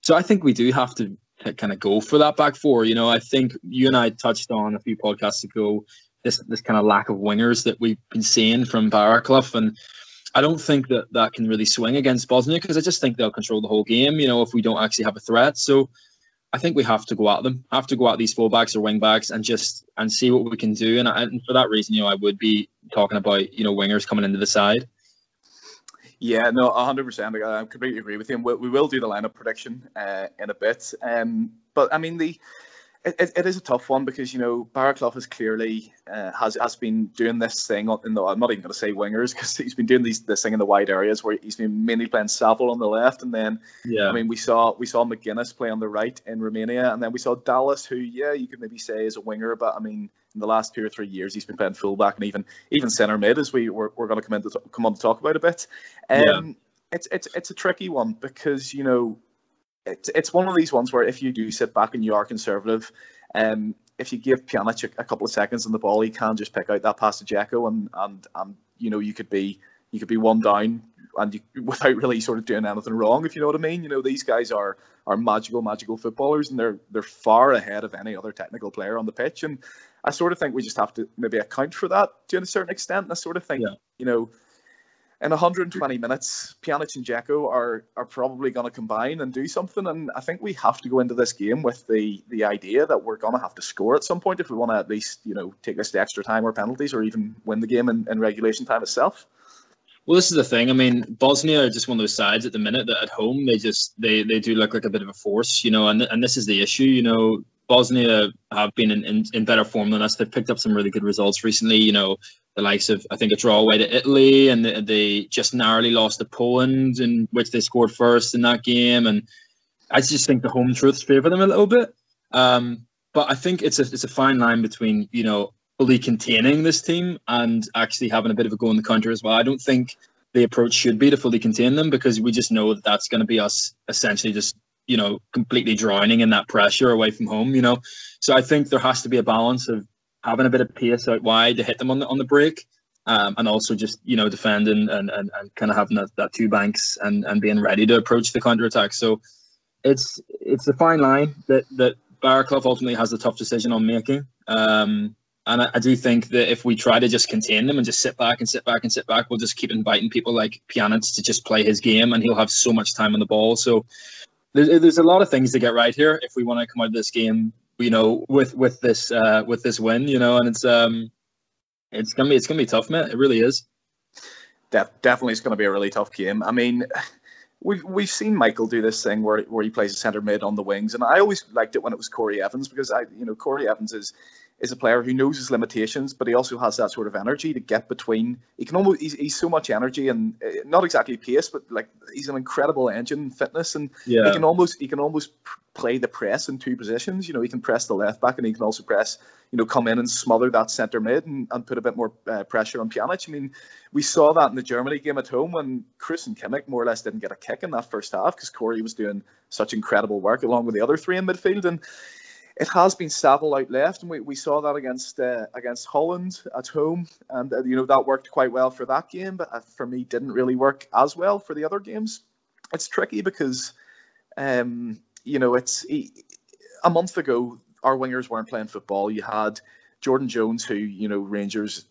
so I think we do have to kind of go for that back four. You know, I think you and I touched on a few podcasts ago this this kind of lack of wingers that we've been seeing from Baraclough and I don't think that that can really swing against Bosnia because I just think they'll control the whole game. You know, if we don't actually have a threat, so I think we have to go at them, have to go at these fullbacks or wingbacks and just and see what we can do. And, I, and for that reason, you know, I would be talking about you know wingers coming into the side. Yeah, no, 100%. I completely agree with you. We, we will do the lineup prediction uh, in a bit. Um, but I mean, the it, it is a tough one because you know Baraclough has clearly uh, has has been doing this thing in the I'm not even going to say wingers because he's been doing these this thing in the wide areas where he's been mainly playing Saville on the left and then yeah I mean we saw we saw Magennis play on the right in Romania and then we saw Dallas who yeah you could maybe say is a winger but I mean in the last two or three years he's been playing fullback and even even centre mid as we we're, we're going to come in to come on to talk about a bit. Um, yeah. It's it's it's a tricky one because you know it's it's one of these ones where if you do sit back and you are conservative, um, if you give Pjanic a, a, couple of seconds on the ball, he can just pick out that pass to Dzeko, and and and you know you could be you could be one down and you, without really sort of doing anything wrong, if you know what I mean. You know these guys are are magical, magical footballers, and they're they're far ahead of any other technical player on the pitch. And I sort of think we just have to maybe account for that to a certain extent. And I sort of think yeah. you know in 120 minutes, Pjanic and Dzeko are are probably going to combine and do something. And I think we have to go into this game with the the idea that we're going to have to score at some point if we want to at least you know take us to extra time or penalties or even win the game in, in regulation time itself. Well, this is the thing. I mean, Bosnia are just one of those sides at the minute that at home they just they they do look like a bit of a force, you know. And and this is the issue, you know. Bosnia have been in, in, in better form than us. They've picked up some really good results recently. You know, the likes of I think a draw away to Italy, and they, they just narrowly lost to Poland, in which they scored first in that game. And I just think the home truths favour them a little bit. Um, but I think it's a it's a fine line between you know fully containing this team and actually having a bit of a go in the counter as well. I don't think the approach should be to fully contain them because we just know that that's going to be us essentially just you know completely drowning in that pressure away from home. You know, so I think there has to be a balance of having a bit of pace out wide to hit them on the on the break, um, and also just you know defending and, and, and kind of having that, that two banks and, and being ready to approach the counter attack. So it's it's a fine line that that Baraclough ultimately has a tough decision on making. Um, and I, I, do think that if we try to just contain them and just sit back and sit back and sit back, we'll just keep inviting people like Pjanic to just play his game, and he'll have so much time on the ball. So there's, there's a lot of things to get right here if we want to come out of this game, you know, with with this uh, with this win, you know, and it's um, it's gonna be it's gonna be tough, man. It really is. De- definitely, it's gonna be a really tough game. I mean. We've, we've seen Michael do this thing where, where he plays a centre mid on the wings, and I always liked it when it was Corry Evans because I you know Corry Evans is is a player who knows his limitations, but he also has that sort of energy to get between. He can almost he's, he's so much energy and uh, not exactly pace, but like he's an incredible engine fitness, and yeah. he can almost he can almost play the press in two positions. You know, he can press the left back, and he can also press you know come in and smother that centre mid and, and put a bit more uh, pressure on Pjanic. I mean, we saw that in the Germany game at home when Kroos and Kimmich more or less didn't get a kick in that first half because Corry was doing such incredible work along with the other three in midfield and it has been Saville out left, and we, we saw that against uh, against Holland at home, and uh, you know that worked quite well for that game, but uh, for me didn't really work as well for the other games. It's tricky because, um, you know, it's a month ago our wingers weren't playing football. You had Jordan Jones, who you know Rangers.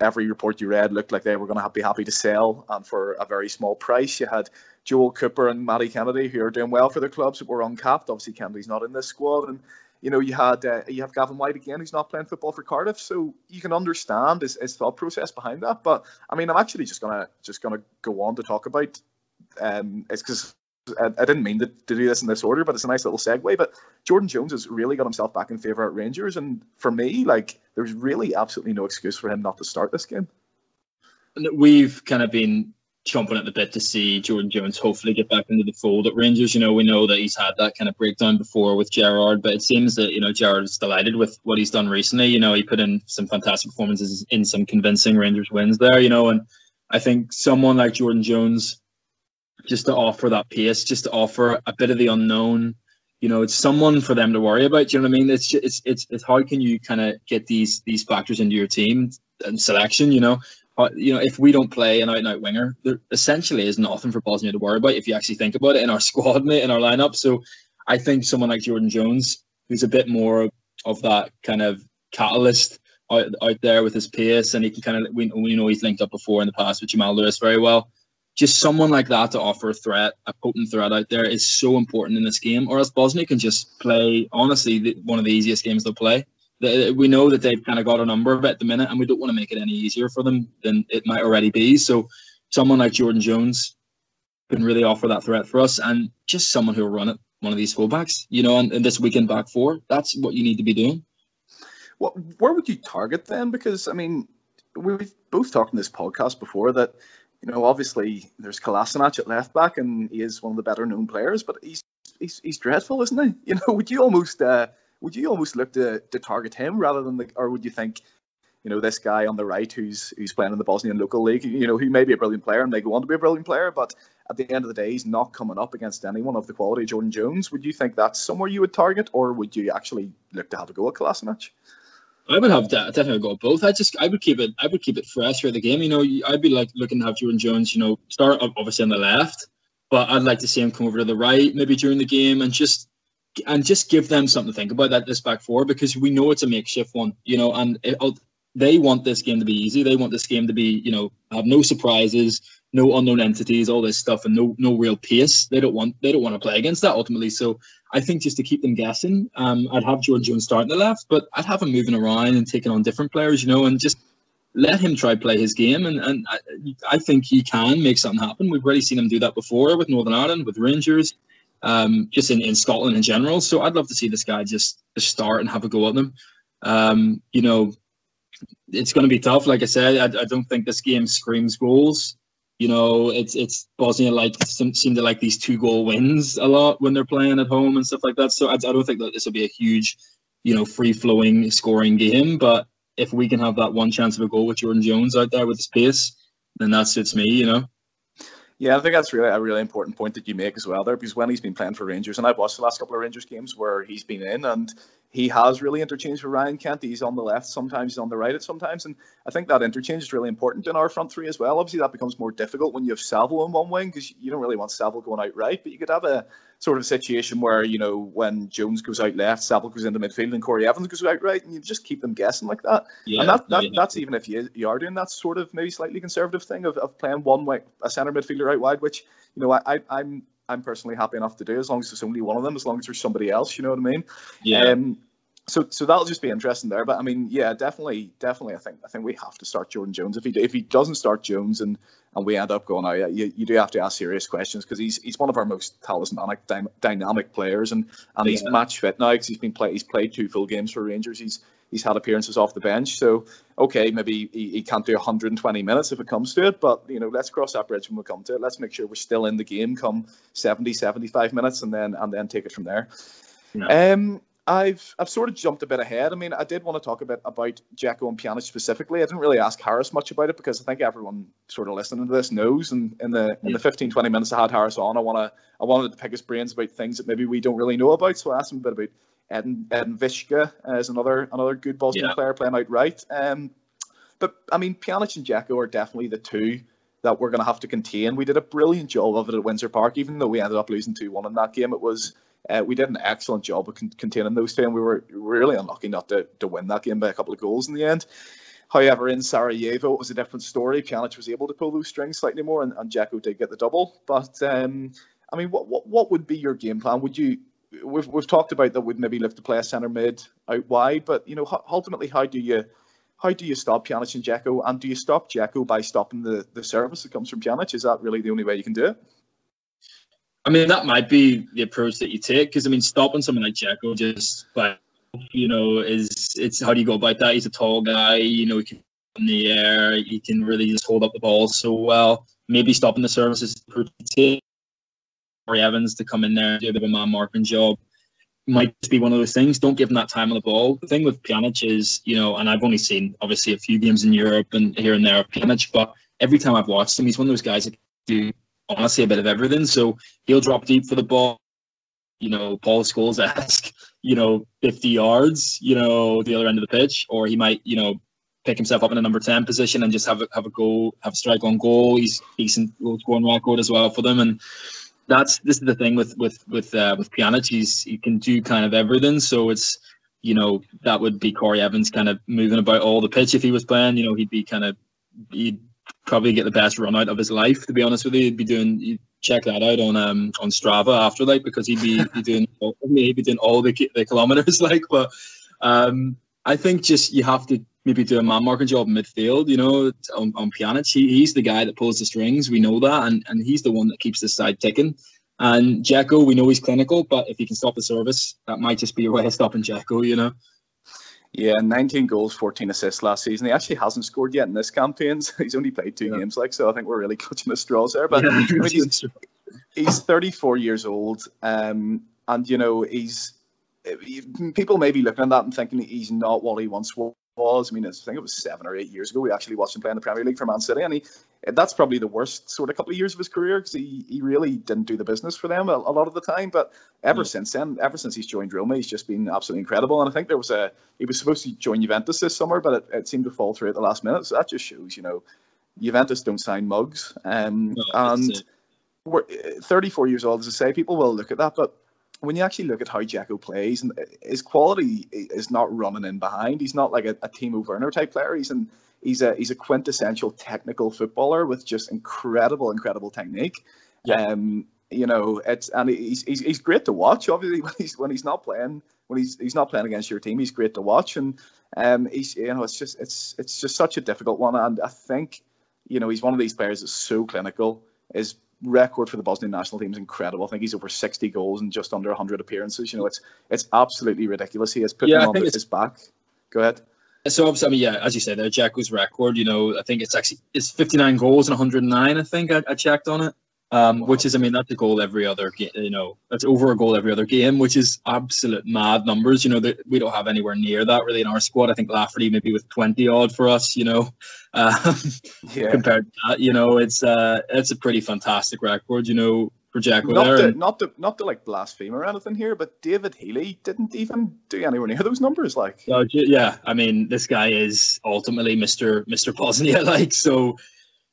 Every report you read looked like they were going to be happy to sell, and for a very small price. You had Joel Cooper and Matty Kennedy, who are doing well for their clubs, but were uncapped. Obviously, Kennedy's not in this squad, and you know, you had uh, you have Gavin Whyte again, who's not playing football for Cardiff, so you can understand his, his thought process behind that. But I mean, I'm actually just gonna just gonna go on to talk about. Um, it's because I, didn't mean to, to do this in this order, but it's a nice little segue. But Jordan Jones has really got himself back in favour at Rangers, and for me, like, there's really absolutely no excuse for him not to start this game. We've kind of been chomping at the bit to see Jordan Jones hopefully get back into the fold at Rangers. You know, we know that he's had that kind of breakdown before with Gerrard, but it seems that, you know, Gerrard is delighted with what he's done recently. You know, he put in some fantastic performances in some convincing Rangers wins there, you know, and I think someone like Jordan Jones, just to offer that pace, just to offer a bit of the unknown, you know, it's someone for them to worry about. Do you know what I mean? It's just, it's it's, it's how can you kind of get these these factors into your team and selection? You know, Uh, you know, if we don't play an out and out winger, there essentially is nothing for Bosnia to worry about if you actually think about it in our squad, mate, in our lineup. So I think someone like Jordan Jones, who's a bit more of that kind of catalyst out, out there with his pace, and he can kind of, we, we know he's linked up before in the past with Jamal Lewis very well. Just someone like that to offer a threat, a potent threat out there is so important in this game, or else Bosnia can just play, honestly, one of the easiest games they'll play we know that they've kind of got a number of it at the minute, and we don't want to make it any easier for them than it might already be. So, someone like Jordan Jones can really offer that threat for us, and just someone who'll run it, one of these fullbacks, you know, and, and this weekend back four. That's what you need to be doing. What, where would you target them? Because I mean, we've both talked in this podcast before that you know, obviously there's Kolasinac at left back, and he is one of the better known players, but he's he's, he's dreadful, isn't he? You know, would you almost uh, would you almost look to, to target him rather than the, or would you think, you know, this guy on the right who's who's playing in the Bosnian local league, you know, he may be a brilliant player and may go on to be a brilliant player, but at the end of the day, he's not coming up against anyone of the quality of Jordan Jones. Would you think that's somewhere you would target, or would you actually look to have a go at Kolasinac? I would have that, definitely go both. I just I would keep it I would keep it fresh for the game. You know, I'd be like looking to have Jordan Jones, you know, start obviously on the left, but I'd like to see him come over to the right maybe during the game and just and just give them something to think about that this back four because we know it's a makeshift one, you know, and it, they want this game to be easy. They want this game to be, you know, have no surprises, no unknown entities, all this stuff, and no no real pace. They don't want they don't want to play against that ultimately. So I think just to keep them guessing, um, I'd have George Jones starting the left, but I'd have him moving around and taking on different players, you know, and just let him try play his game. And and I, I think he can make something happen. We've already seen him do that before with Northern Ireland, with Rangers um, just in, in Scotland in general. So I'd love to see this guy just, just start and have a go at them. Um, you know, it's going to be tough. Like I said, I, I, don't think this game screams goals. You know, it's it's Bosnia like seem, to like these two goal wins a lot when they're playing at home and stuff like that. So I, I don't think that this will be a huge, you know, free flowing scoring game. But if we can have that one chance of a goal with Jordan Jones out there with his pace, then that suits me. You know. Yeah, I think that's really a really important point that you make as well there, because when he's been playing for Rangers, and I've watched the last couple of Rangers games where he's been in, and he has really interchanged with Ryan Kent. He's on the left sometimes, he's on the right at sometimes, and I think that interchange is really important in our front three as well. Obviously, that becomes more difficult when you have Saville in one wing because you don't really want Saville going out right, but you could have a sort of situation where you know when Jones goes out left, Saville goes into midfield, and Corry Evans goes out right, and you just keep them guessing like that. Yeah, and that, that yeah. that's even if you, you are doing that sort of maybe slightly conservative thing of, of playing one way a centre midfielder out wide, which you know I, I I'm I'm personally happy enough to do as long as there's only one of them, as long as there's somebody else. You know what I mean? Yeah. Um, so so that'll just be interesting there. But I mean, yeah, definitely, definitely. I think I think we have to start Jordan Jones. If he if he doesn't start Jones and and we end up going out, you, you do have to ask serious questions because he's he's one of our most talismanic, dy- dynamic players, and and he's match fit now because he's been play he's played two full games for Rangers. He's he's had appearances off the bench. So okay, maybe he, he can't do 120 minutes if it comes to it, but you know, let's cross that bridge when we come to it. Let's make sure we're still in the game come 70, 75 minutes, and then and then take it from there. Yeah. Um, I've I've sort of jumped a bit ahead. I mean, I did want to talk a bit about Dzeko and Pjanic specifically. I didn't really ask Harris much about it because I think everyone sort of listening to this knows. And in the in the 15, 20 minutes I had Harris on, I wanna I wanted to pick his brains about things that maybe we don't really know about. So I asked him a bit about Edin, Edin Višća as another another good Bosnian yeah. player playing out right. Um, but I mean, Pjanic and Dzeko are definitely the two that we're going to have to contain. We did a brilliant job of it at Windsor Park, even though we ended up losing two one in that game. It was uh, we did an excellent job of con- containing those two, and we were really unlucky not to, to win that game by a couple of goals in the end. However, in Sarajevo, it was a different story. Pjanic was able to pull those strings slightly more, and, and Dzeko did get the double. But um, I mean, what, what what would be your game plan? Would you? We've we've talked about that. we'd maybe look to play a centre mid out wide, but you know, ultimately, how do you how do you stop Pjanic and Dzeko? And do you stop Dzeko by stopping the, the service that comes from Pjanic? Is that really the only way you can do it? I mean, that might be the approach that you take because I mean, stopping someone like Dzeko just by you know is it's how do you go about that? He's a tall guy, you know, he can in the air, he can really just hold up the ball so well. Maybe stopping the services Corry Evans to come in there do a bit of a man marking job might be one of those things. Don't give him that time on the ball. The thing with Pjanic is, you know, and I've only seen obviously a few games in Europe and here and there of Pjanic, but every time I've watched him, he's one of those guys that do honestly a bit of everything. So he'll drop deep for the ball. You know, Paul Scholes ask, you know, 50 yards, you know, the other end of the pitch, or he might, you know, pick himself up in a number 10 position and just have a, have a goal, have a strike on goal. He's decent goal scoring record as well for them. And that's, this is the thing with, with, with, uh, with Pjanic. He's, he can do kind of everything. So it's, you know, that would be Corry Evans kind of moving about all the pitch if he was playing. You know, he'd be kind of, he'd probably get the best run out of his life. To be honest with you, he'd be doing. You'd check that out on um on Strava after like because he'd be, be doing he'd be doing all the the kilometers like. But um, I think just you have to maybe do a man marking job midfield. You know, on, on Pjanic, he, he's the guy that pulls the strings. We know that, and and he's the one that keeps the side ticking. And Dzeko, we know he's clinical, but if he can stop the service, that might just be a way of stopping Dzeko. You know. Yeah, 19 goals, 14 assists last season. He actually hasn't scored yet in this campaign. So he's only played two yeah. games, like so. I think we're really clutching the straws there. But yeah, he's, he's 34 years old, um, and you know he's people may be looking at that and thinking he's not what he once was was. I mean, I think it was seven or eight years ago. We actually watched him play in the Premier League for Man City, and he that's probably the worst sort of couple of years of his career because he, he really didn't do the business for them a, a lot of the time. But ever since then, ever since he's joined Roma, he's just been absolutely incredible. And I think there was a he was supposed to join Juventus this summer, but it, it seemed to fall through at the last minute. So that just shows, you know, Juventus don't sign mugs. Um, no, and we're 34 years old, as I say, people will look at that, but when you actually look at how Dzeko plays, and his quality is not running in behind. He's not like a, a Timo Werner type player. He's an he's a he's a quintessential technical footballer with just incredible, incredible technique. Yeah. Um, you know, it's and he's, he's he's great to watch. Obviously, when he's when he's not playing, when he's he's not playing against your team, he's great to watch. And um, he's you know, it's just it's it's just such a difficult one. And I think, you know, he's one of these players that's so clinical. Is record for the Bosnian national team is incredible. I think he's over 60 goals and just under 100 appearances. You know, it's it's absolutely ridiculous. He has put yeah, on his back. Go ahead. So obviously, I mean, yeah, as you said, there, Dzeko's record. You know, I think it's actually it's 59 goals and 109. I think I, I checked on it um, wow. which is, I mean, that's a goal every other game. You know, that's over a goal every other game, which is absolute mad numbers. You know, that we don't have anywhere near that really in our squad. I think Lafferty maybe with 20 odd for us. You know, um, yeah. compared to that, you know, it's uh, it's a pretty fantastic record. You know, for Jack not there. to, and- not to not to like blaspheme or anything here, but David Healy didn't even do anywhere near those numbers. Like, Uh, yeah, I mean, this guy is ultimately Mr. Mr. Bosnia. Like, so,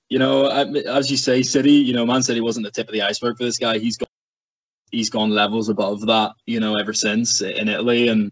you know, as you say, City, you know, Man City wasn't the tip of the iceberg for this guy. He's gone, he's gone levels above that, you know, ever since in Italy, and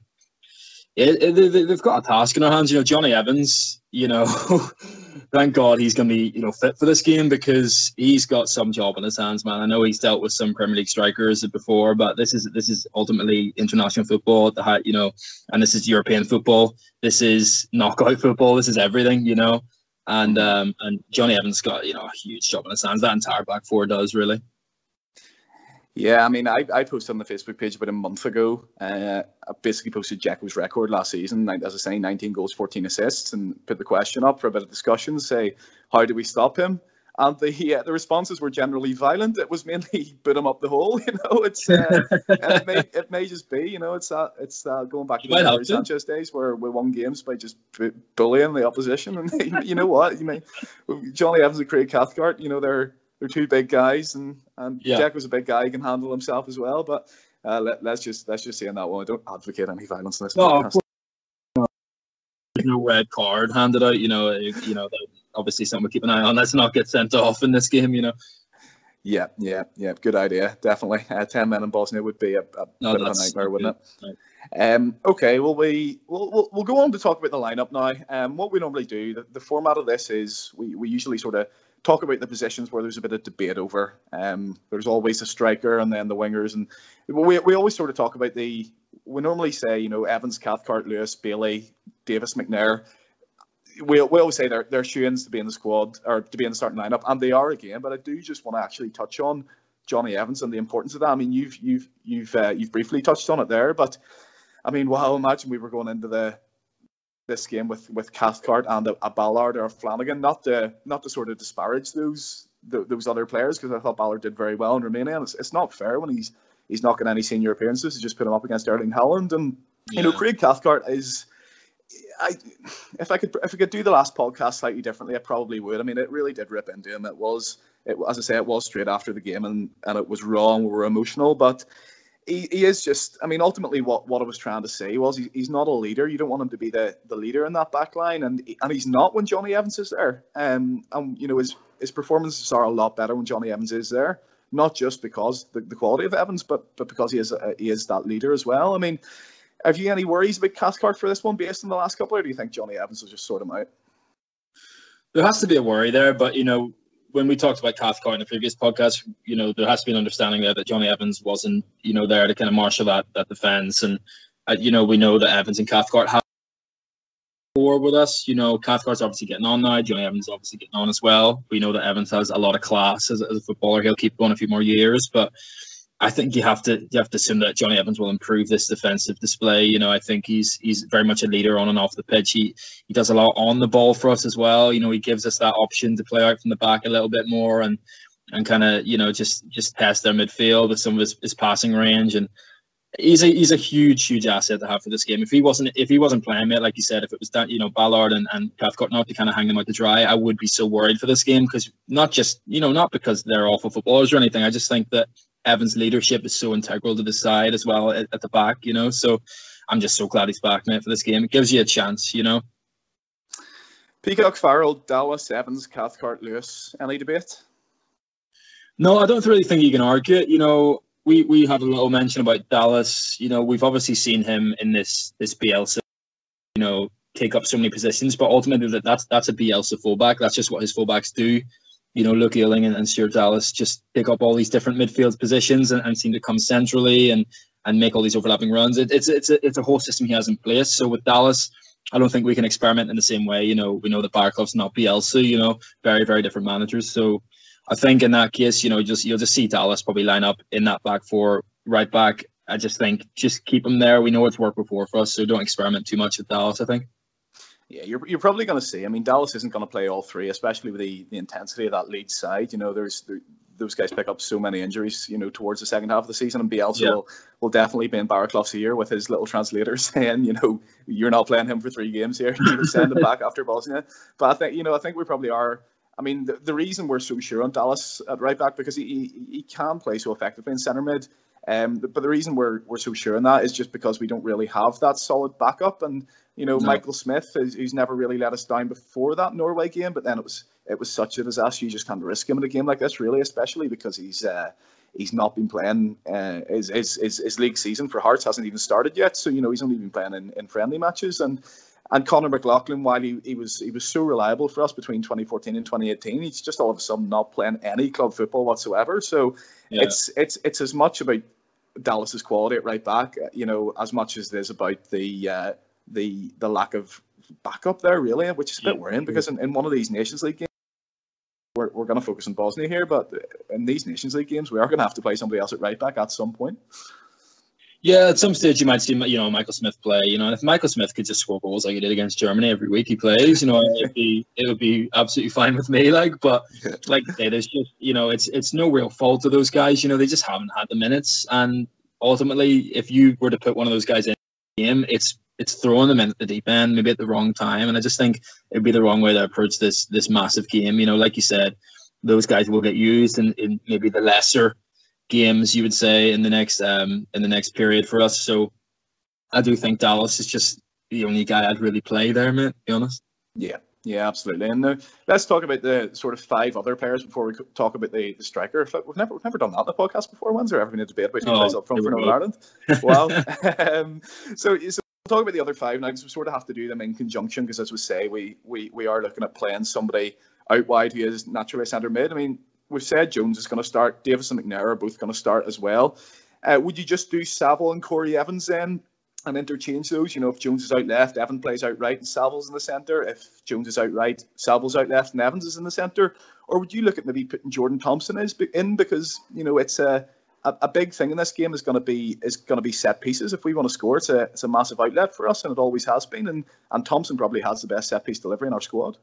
it, it, they- they've got a task in their hands. You know, Jonny Evans, you know, thank God he's going to be, you know, fit for this game because he's got some job on his hands, man. I know he's dealt with some Premier League strikers before, but this is this is ultimately international football. at The high, you know, and this is European football. This is knockout football. This is everything, you know. And um, and Jonny Evans got you know a huge job on his hands. That entire back four does really. yeah, I mean, I, I posted on the Facebook page about a month ago. Uh, I basically posted Dzeko's record last season, as I say, 19 goals, 14 assists, and put the question up for a bit of discussion. Say, how do we stop him? And the uh, the responses were generally violent. It was mainly put him up the hole. You know, it's uh, and it may it may just be. You know, it's uh, it's uh, going back to the Sanchez days where we won games by just bullying the opposition. And you know what? You mean Jonny Evans and Craig Cathcart. You know, they're they're two big guys, and and Yeah. Jack was a big guy. He can handle himself as well. But uh, let, let's just let's just say on that one, I don't advocate any violence in this. No, podcast. No red card handed out. You know, you know, obviously something we keep an eye on. Let's not get sent off in this game. You know, Yeah, yeah, yeah. Good idea. Definitely. Uh, Ten men in Bosnia would be a, a No, bit of a nightmare, wouldn't good. it? Um, okay, well we we'll, we'll we'll go on to talk about the lineup now. Um, what we normally do, the, the format of this is we, we usually sort of talk about the positions where there's a bit of debate over. Um, there's always a striker and then the wingers, and we we always sort of talk about the. We normally say you know Evans, Cathcart, Lewis, Bailey, Davis, McNair. We, we always say they're they're shoo-ins to be in the squad or to be in the starting lineup, and they are again. But I do just want to actually touch on Jonny Evans and the importance of that. I mean, you've you've you've uh, you've briefly touched on it there, but I mean, wow! Imagine we were going into the this game with with Cathcart and a, a Ballard or a Flanagan. Not to not to sort of disparage those th those other players because I thought Ballard did very well in Romania. And it's, it's not fair when he's he's not getting any senior appearances to just put him up against Erling Haaland. And you know, Craig Cathcart is. I, if I could, if I could do the last podcast slightly differently, I probably would. I mean, it really did rip into him. It was, it, as I say, it was straight after the game, and, and it was wrong. We were emotional, but he, he is just. I mean, ultimately, what, what I was trying to say was he, he's not a leader. You don't want him to be the, the leader in that back line, and and he's not when Jonny Evans is there. Um, and you know his his performances are a lot better when Jonny Evans is there. Not just because the, the quality of Evans, but but because he is a, he is that leader as well. I mean, have you any worries about Cathcart for this one based on the last couple, or do you think Jonny Evans will just sort him out? there has to be a worry there, but you know, when we talked about Cathcart in the previous podcast, you know, there has to be an understanding there that Jonny Evans wasn't, you know, there to kind of marshal that that defense, and uh, you know, we know that Evans and Cathcart have four with us. You know, Cathcart's obviously getting on now. Jonny Evans obviously getting on as well. We know that Evans has a lot of class as, a- as a footballer. He'll keep going a few more years, but I think you have to you have to assume that Jonny Evans will improve this defensive display. You know, I think he's he's very much a leader on and off the pitch. He he does a lot on the ball for us as well. You know, he gives us that option to play out from the back a little bit more and and kind of you know just just test their midfield with some of his, his passing range and he's a he's a huge huge asset to have for this game. If he wasn't if he wasn't playing it like you said, if it was that you know Ballard and and Cathcart not to kind of hang them out to dry, I would be so worried for this game because not just you know not because they're awful footballers or anything. I just think that Evans' leadership is so integral to the side as well at, at the back. You know, so I'm just so glad he's back, mate, for this game. It gives you a chance, you know. Peacock, Farrell, Dallas, Evans, Cathcart, Lewis. Any debate? No, I don't really think you can argue it. You know, we we had a little mention about Dallas. You know, we've obviously seen him in this this Bielsa, you know, take up so many positions, but ultimately that that's that's a Bielsa fullback. That's just what his fullbacks do. You know, Luke Ayling and, and Stuart Dallas just pick up all these different midfield positions and, and seem to come centrally and and make all these overlapping runs. It, it's it's a, it's a whole system he has in place. So with Dallas, I don't think we can experiment in the same way. You know, we know that Baraclough's not Bielsa. You know, very very different managers. So I think in that case, you know, just you'll just see Dallas probably line up in that back four, right back. I just think just keep him there. We know it's worked before for us, so don't experiment too much with Dallas. I think. Yeah, you're, you're probably going to see. I mean, Dallas isn't going to play all three, especially with the, the intensity of that lead side. You know, there's there, those guys pick up so many injuries, you know, towards the second half of the season, and Bielsa Yeah. will, will definitely be in Baraclough's ear with his little translator saying, you know, you're not playing him for three games here. You send him back after Bosnia. But I think, you know, I think we probably are I mean, the, the reason we're so sure on Dallas at right back because he, he, he can play so effectively in centre mid. Um, but the reason we're we're so sure in that is just because we don't really have that solid backup. And you know, no. Michael Smith, is, who's never really let us down before that Norway game, but then it was it was such a disaster. You just can't risk him in a game like this, really, especially because he's uh, he's not been playing. Uh, his, his, his his league season for Hearts hasn't even started yet, so you know he's only been playing in, in friendly matches and. And Conor McLaughlin, while he, he was he was so reliable for us between 2014 and 2018, he's just all of a sudden not playing any club football whatsoever. So yeah. it's it's it's as much about Dallas's quality at right back, you know, as much as it is about the uh, the the lack of backup there, really, which is a bit yeah, worrying because in, in one of these Nations League games, we're, we're going to focus on Bosnia here, but in these Nations League games, we are going to have to play somebody else at right back at some point. Yeah, at some stage you might see, you know, Michael Smith play. You know, and if Michael Smith could just score goals like he did against Germany every week he plays, you know, it'd be it would be absolutely fine with me. Like, but like I say, there's just you know, it's it's no real fault of those guys. You know, they just haven't had the minutes, and ultimately, if you were to put one of those guys in the game, it's it's throwing them in at the deep end, maybe at the wrong time. And I just think it'd be the wrong way to approach this this massive game. You know, like you said, those guys will get used in, in maybe the lesser games you would say in the next um in the next period for us. So I do think Dallas is just the only guy I'd really play there, mate. Be honest. Yeah, yeah, absolutely. And uh, let's talk about the sort of five other players before we talk about the, the striker. We've never we've never done that in the podcast before. When's there ever been a debate about who oh, plays up front for Northern Ireland? Well, um, so so we'll talk about the other five now because we sort of have to do them in conjunction because as we say, we we we are looking at playing somebody out wide who is naturally centre mid. I mean, we've said Jones is going to start. Davis and McNair are both going to start as well. Uh, would you just do Saville and Corry Evans then and interchange those? You know, if Jones is out left, Evan plays out right and Saville's in the centre. If Jones is out right, Saville's out left and Evans is in the centre. Or would you look at maybe putting Jordan Thompson in because, you know, it's a, a, a big thing in this game is going to be is going to be set pieces. If we want to score, it's a, it's a massive outlet for us and it always has been. And, and Thompson probably has the best set piece delivery in our squad.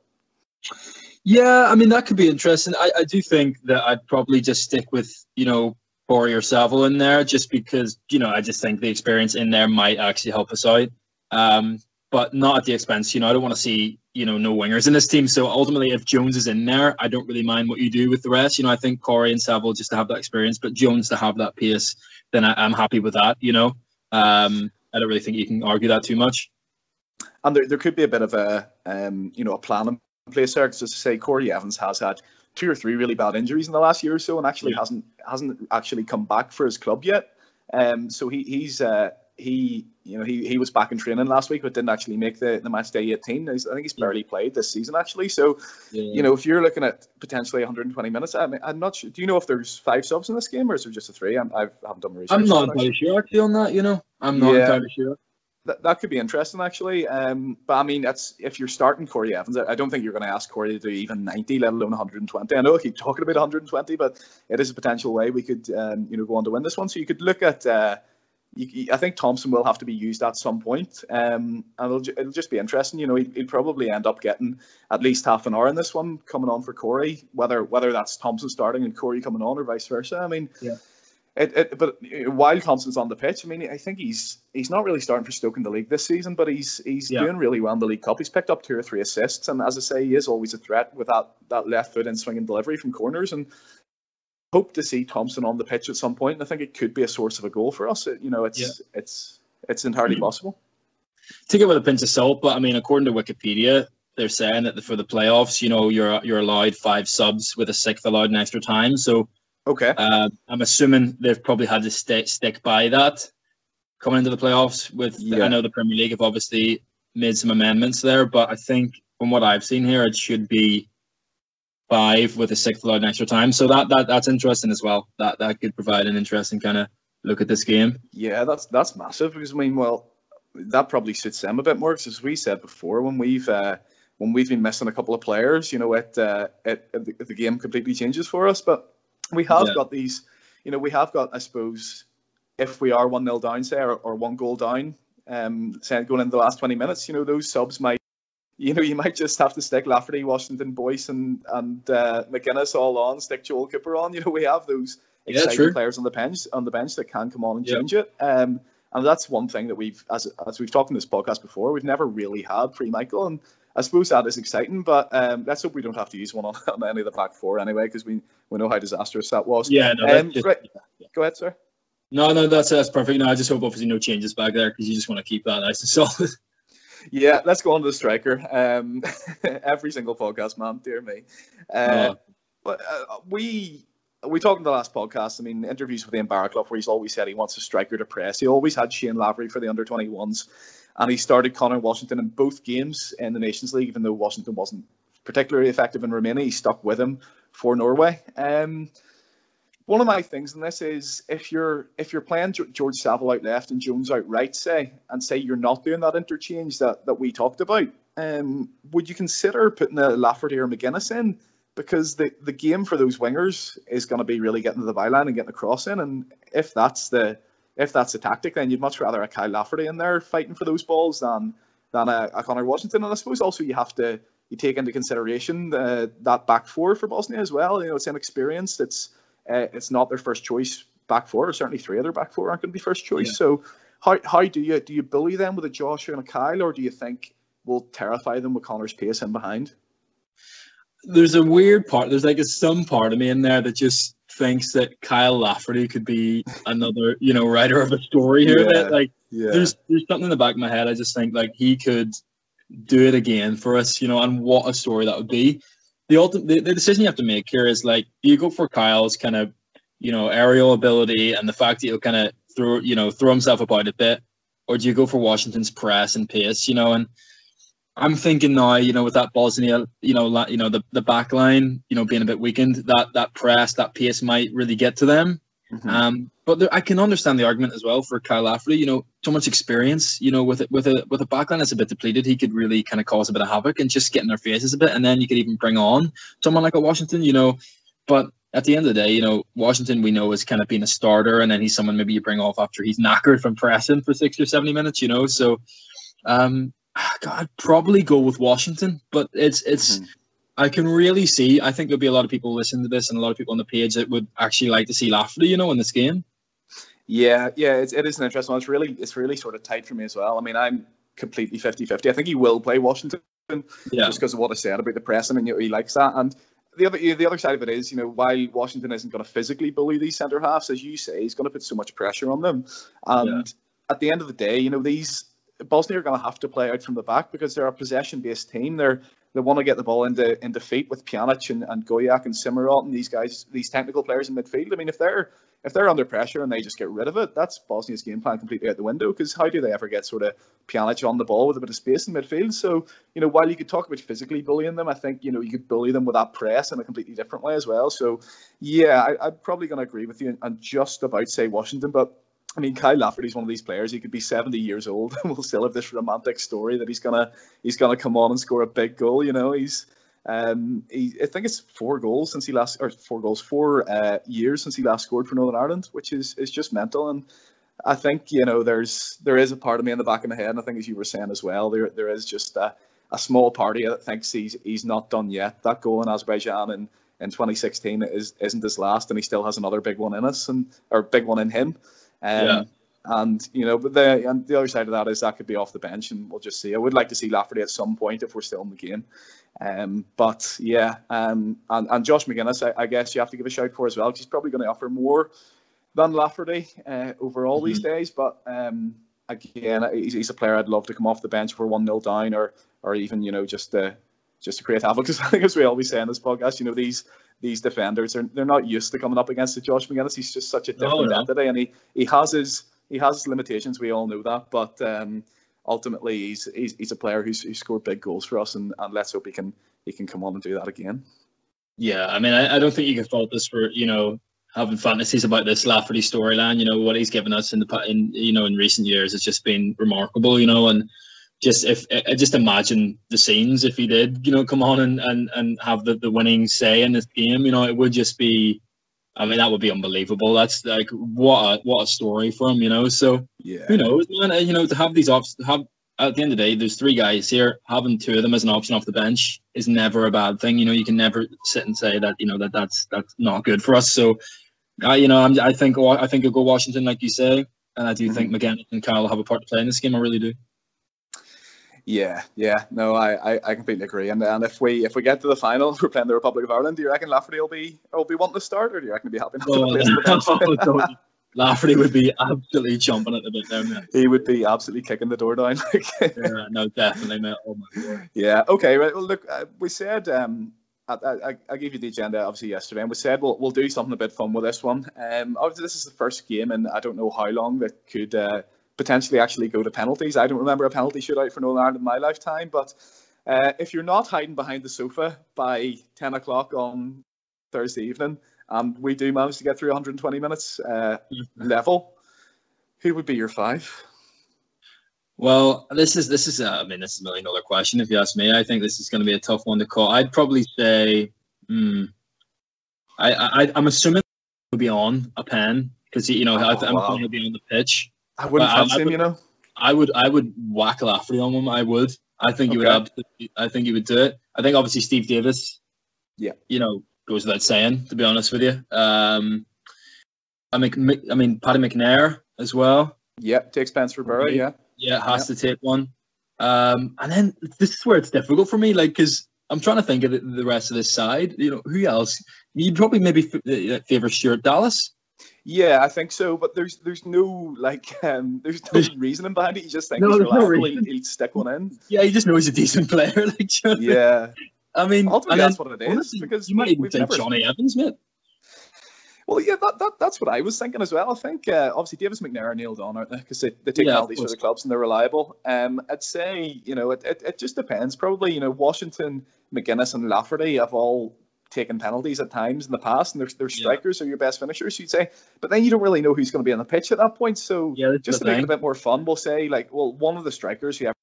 Yeah, I mean that could be interesting. I, I do think that I'd probably just stick with you know Corry or Saville in there, just because you know I just think the experience in there might actually help us out, um, but not at the expense. You know, I don't want to see you know no wingers in this team. So ultimately, if Jones is in there, I don't really mind what you do with the rest. You know, I think Corry and Saville just to have that experience, but Jones to have that pace, then I, am happy with that. You know, um, I don't really think you can argue that too much. And there, there could be a bit of a um, you know a plan place there. Because as I say, Corry Evans has had two or three really bad injuries in the last year or so, and actually yeah. hasn't hasn't actually come back for his club yet. Um, so he he's uh, he you know he, he was back in training last week, but didn't actually make the, the match day 18. I think he's barely played this season actually. So yeah. you know if you're looking at potentially 120 minutes, I mean, I'm not sure. Do you know if there's five subs in this game or is there just a three? I'm, I haven't done research. I'm not entirely sure actually on that. You know, I'm not yeah. entirely sure that, that could be interesting actually. Um, but I mean, that's if you're starting Corry Evans, I don't think you're going to ask Corry to do even 90, let alone 120. I know I keep talking about 120, but it is a potential way we could, um, you know, go on to win this one. So you could look at. Uh, I think Thompson will have to be used at some point, um, and it'll, it'll just be interesting. You know, he'd, he'd, probably end up getting at least half an hour in this one coming on for Corry, whether whether that's Thompson starting and Corry coming on or vice versa. I mean, yeah. It, it, but while Thompson's on the pitch, I mean, I think he's he's not really starting for Stoke in the league this season, but he's he's yeah. doing really well in the League Cup. He's picked up two or three assists, and as I say, he is always a threat with that, that left foot and swinging delivery from corners. And hope to see Thompson on the pitch at some point. And I think it could be a source of a goal for us. It, you know, it's yeah. it's it's entirely mm-hmm. possible. Take it with a pinch of salt, but I mean, according to Wikipedia, they're saying that for the playoffs, you know, you're you're allowed five subs with a sixth allowed in extra time. So Okay. Uh, I'm assuming they've probably had to stay, stick by that coming into the playoffs. With yeah. I know the Premier League have obviously made some amendments there, but I think from what I've seen here, it should be five with a sixth allowed extra time. So that, that that's interesting as well. That that could provide an interesting kind of look at this game. Yeah, that's that's massive because I mean, well, that probably suits them a bit more because as we said before, when we've uh, when we've been missing a couple of players, you know, it, uh, it, it the game completely changes for us. But we have yeah. got these, you know, we have got, I suppose, if we are 1 0 down, say, or, or one goal down, um, say, going in the last 20 minutes, you know, those subs might, you know, you might just have to stick Lafferty, Washington, Boyce, and, and uh, Magennis all on, stick Joel Cooper on. You know, we have those exciting yeah, players on the bench on the bench that can come on and yeah. change it. Um, and that's one thing that we've, as as we've talked in this podcast before, we've never really had pre Michael, and I suppose that is exciting, but um, let's hope we don't have to use one on, on any of the back four anyway, because we we know how disastrous that was. Yeah, no, um, just, right. yeah. Go ahead, sir. No, no, that's that's perfect. No, I just hope obviously no changes back there because you just want to keep that nice and solid. Yeah, let's go on to the striker. Um, every single podcast, man, dear me. Uh, oh. But uh, we we talked in the last podcast. I mean, interviews with Ian Baraclough, where he's always said he wants a striker to press. He always had Shane Lavery for the under 21s, and he started Conor Washington in both games in the Nations League, even though Washington wasn't particularly effective in Romania. He stuck with him for Norway. Um, one of my things in this is if you're if you're playing George Saville out left and Jones out right, say, and say you're not doing that interchange that that we talked about, um, would you consider putting a Lafferty or Magennis in? Because the, the game for those wingers is going to be really getting to the byline and getting a cross in, and if that's the if that's the tactic, then you'd much rather a Kyle Lafferty in there fighting for those balls than than a, a Conor Washington. And I suppose also you have to you take into consideration the, that back four for Bosnia as well. You know, it's inexperienced. It's uh, it's not their first choice back four, or certainly three other back four aren't going to be first choice. Yeah. So how, how do you do you bully them with a Joshua and a Kyle, or do you think we'll terrify them with Conor's pace in behind? There's a weird part. There's like a some part of me in there that just thinks that Kyle Lafferty could be another, you know, writer of a story here. Yeah, that like yeah. there's there's something in the back of my head. I just think like he could do it again for us, you know, and what a story that would be the ultimate the, the decision you have to make here is like do you go for Kyle's kind of you know aerial ability and the fact that he'll kind of throw you know throw himself about a bit, or do you go for Washington's press and pace? You know, and I'm thinking now, you know, with that Bosnia, you know, you know the the back line, you know, being a bit weakened, that that press, that pace might really get to them. Mm-hmm. Um, but there, I can understand the argument as well for Kyle Lafferty. You know, so much experience. You know, with it with a with a backline that's a bit depleted, he could really kind of cause a bit of havoc and just get in their faces a bit. And then you could even bring on someone like a Washington. You know, but at the end of the day, you know, Washington we know is kind of being a starter, and then he's someone maybe you bring off after he's knackered from pressing for sixty or seventy minutes. You know, so um, God, I'd probably go with Washington, but it's it's. Mm-hmm I can really see. I think there'll be a lot of people listening to this, and a lot of people on the page that would actually like to see Lafferty, you know, in this game. Yeah, yeah, it's, it is an interesting one. It's really, it's really sort of tight for me as well. I mean, I'm completely 50-50. I think he will play Washington yeah. just because of what I said about the press. I mean, you know, he likes that. And the other, the other side of it is, you know, while Washington isn't going to physically bully these centre halves, as you say, he's going to put so much pressure on them. And yeah. at the end of the day, you know, these Bosnia are going to have to play out from the back because they're a possession-based team. They're they want to get the ball into into feet with Pjanic and, and Gojak and Cimirot and these guys, these technical players in midfield. I mean, if they're if they're under pressure and they just get rid of it, that's Bosnia's game plan completely out the window. Because how do they ever get sort of Pjanic on the ball with a bit of space in midfield? So you know, while you could talk about physically bullying them, I think you know you could bully them with that press in a completely different way as well. So yeah, I, I'm probably going to agree with you and just about say Washington, but I mean, Kyle Lafferty's one of these players. He could be 70 years old and we'll still have this romantic story that he's gonna he's gonna come on and score a big goal. You know, he's um, he, I think it's four goals since he last or four goals, four uh, years since he last scored for Northern Ireland, which is is just mental. And I think you know there's there is a part of me in the back of my head, and I think as you were saying as well, there there is just a, a small party that thinks he's he's not done yet. That goal in Azerbaijan in, in 2016 is isn't his last, and he still has another big one in us, and or big one in him. Um, yeah. And you know, but the and the other side of that is that could be off the bench, and we'll just see. I would like to see Lafferty at some point if we're still in the game. Um, but yeah, um, and, and Josh Magennis, I, I, guess you have to give a shout for as well. He's probably going to offer more than Lafferty uh, overall mm-hmm. these days. But um, again, he's, he's, a player I'd love to come off the bench for one 0 down, or or even you know just to just to create havoc. Because I think as we always say in this podcast, you know these these defenders are they're not used to coming up against the Josh Magennis. He's just such a different oh, entity, and he, he has his he has his limitations. We all know that, but um, ultimately he's, he's he's a player who's, who's scored big goals for us, and, and let's hope he can he can come on and do that again. Yeah, I mean, I, I don't think you can fault this for you know having fantasies about this Lafferty storyline. You know what he's given us in the in you know in recent years has just been remarkable. You know, and just if uh, just imagine the scenes if he did, you know, come on and, and, and have the, the winning say in this game, you know, it would just be I mean that would be unbelievable. That's like what a what a story for him, you know. So yeah, who knows, man? Uh, you know, to have these ops have at the end of the day, there's three guys here. Having two of them as an option off the bench is never a bad thing. You know, you can never sit and say that you know that that's that's not good for us. So, I you know, I'm, I think I think you'll go Washington, like you say, and I do mm-hmm. think Magennis and Kyle will have a part to play in this game. I really do. Yeah, yeah, no, I, I, I completely agree. And and if we if we get to the final, we're playing the Republic of Ireland. Do you reckon Lafferty will be will be wanting to start, or do you reckon he'll be happy not to play the bench? Lafferty would be absolutely jumping at the bit down there, mate. he would be absolutely kicking the door down. Yeah, no, definitely, mate. Oh my god. yeah. Okay. Right. Well, look, uh, we said um, I, I, I gave you the agenda obviously yesterday, and we said we'll we'll do something a bit fun with this one. Um, obviously this is the first game, and I don't know how long that could uh, potentially actually go to penalties. I don't remember a penalty shootout for Northern Ireland in my lifetime, but uh, if you're not hiding behind the sofa by ten o'clock on Thursday evening, and we do manage to get through 120 minutes uh, level, who would be your five? Well, this is this is uh, I mean this is a million dollar question if you ask me. I think this is going to be a tough one to call. I'd probably say, hmm, I, I I'm assuming he'll be on a pen because you know I, Oh, I'm wow. assuming he'll be on the pitch. I wouldn't Well, I- fancy I him, would- you know. I would I would whack Lafferty on him. I would. I think he would Okay. I think he would do it. I think obviously Steve Davis. Yeah. You know, goes without saying. To be honest with you, um, I mean, I mean, Paddy McNair as well. Yep, takes Spencer Burrow. Yeah. Yeah, has to take one. Um, and then this is where it's difficult for me, like, because I'm trying to think of the, the rest of this side. You know, who else? You'd probably maybe f- uh, favor Stuart Dallas. Yeah, I think so. But there's there's no like um there's no reasoning behind it. You just think No, he's no He'll, he'll stick one in. Yeah, he just knows he's a decent player. Like, you know what I mean? Yeah. I mean, Ultimately, and then, that's what it is. honestly, because you might even we've never- Jonny Evans, mate. Well, yeah, that, that that's what I was thinking as well. I think uh, obviously Davis McNair are nailed on, aren't they? Because they, they take Yeah, penalties for the clubs and they're reliable. Um, I'd say you know it, it, it just depends. Probably you know Washington, Magennis, and Lafferty have all taken penalties at times in the past, and their their Yeah. strikers are your best finishers, you'd say. But then you don't really know who's going to be on the pitch at that point. So Yeah, just to make it a bit more fun, we'll say like, well, one of the strikers, whoever,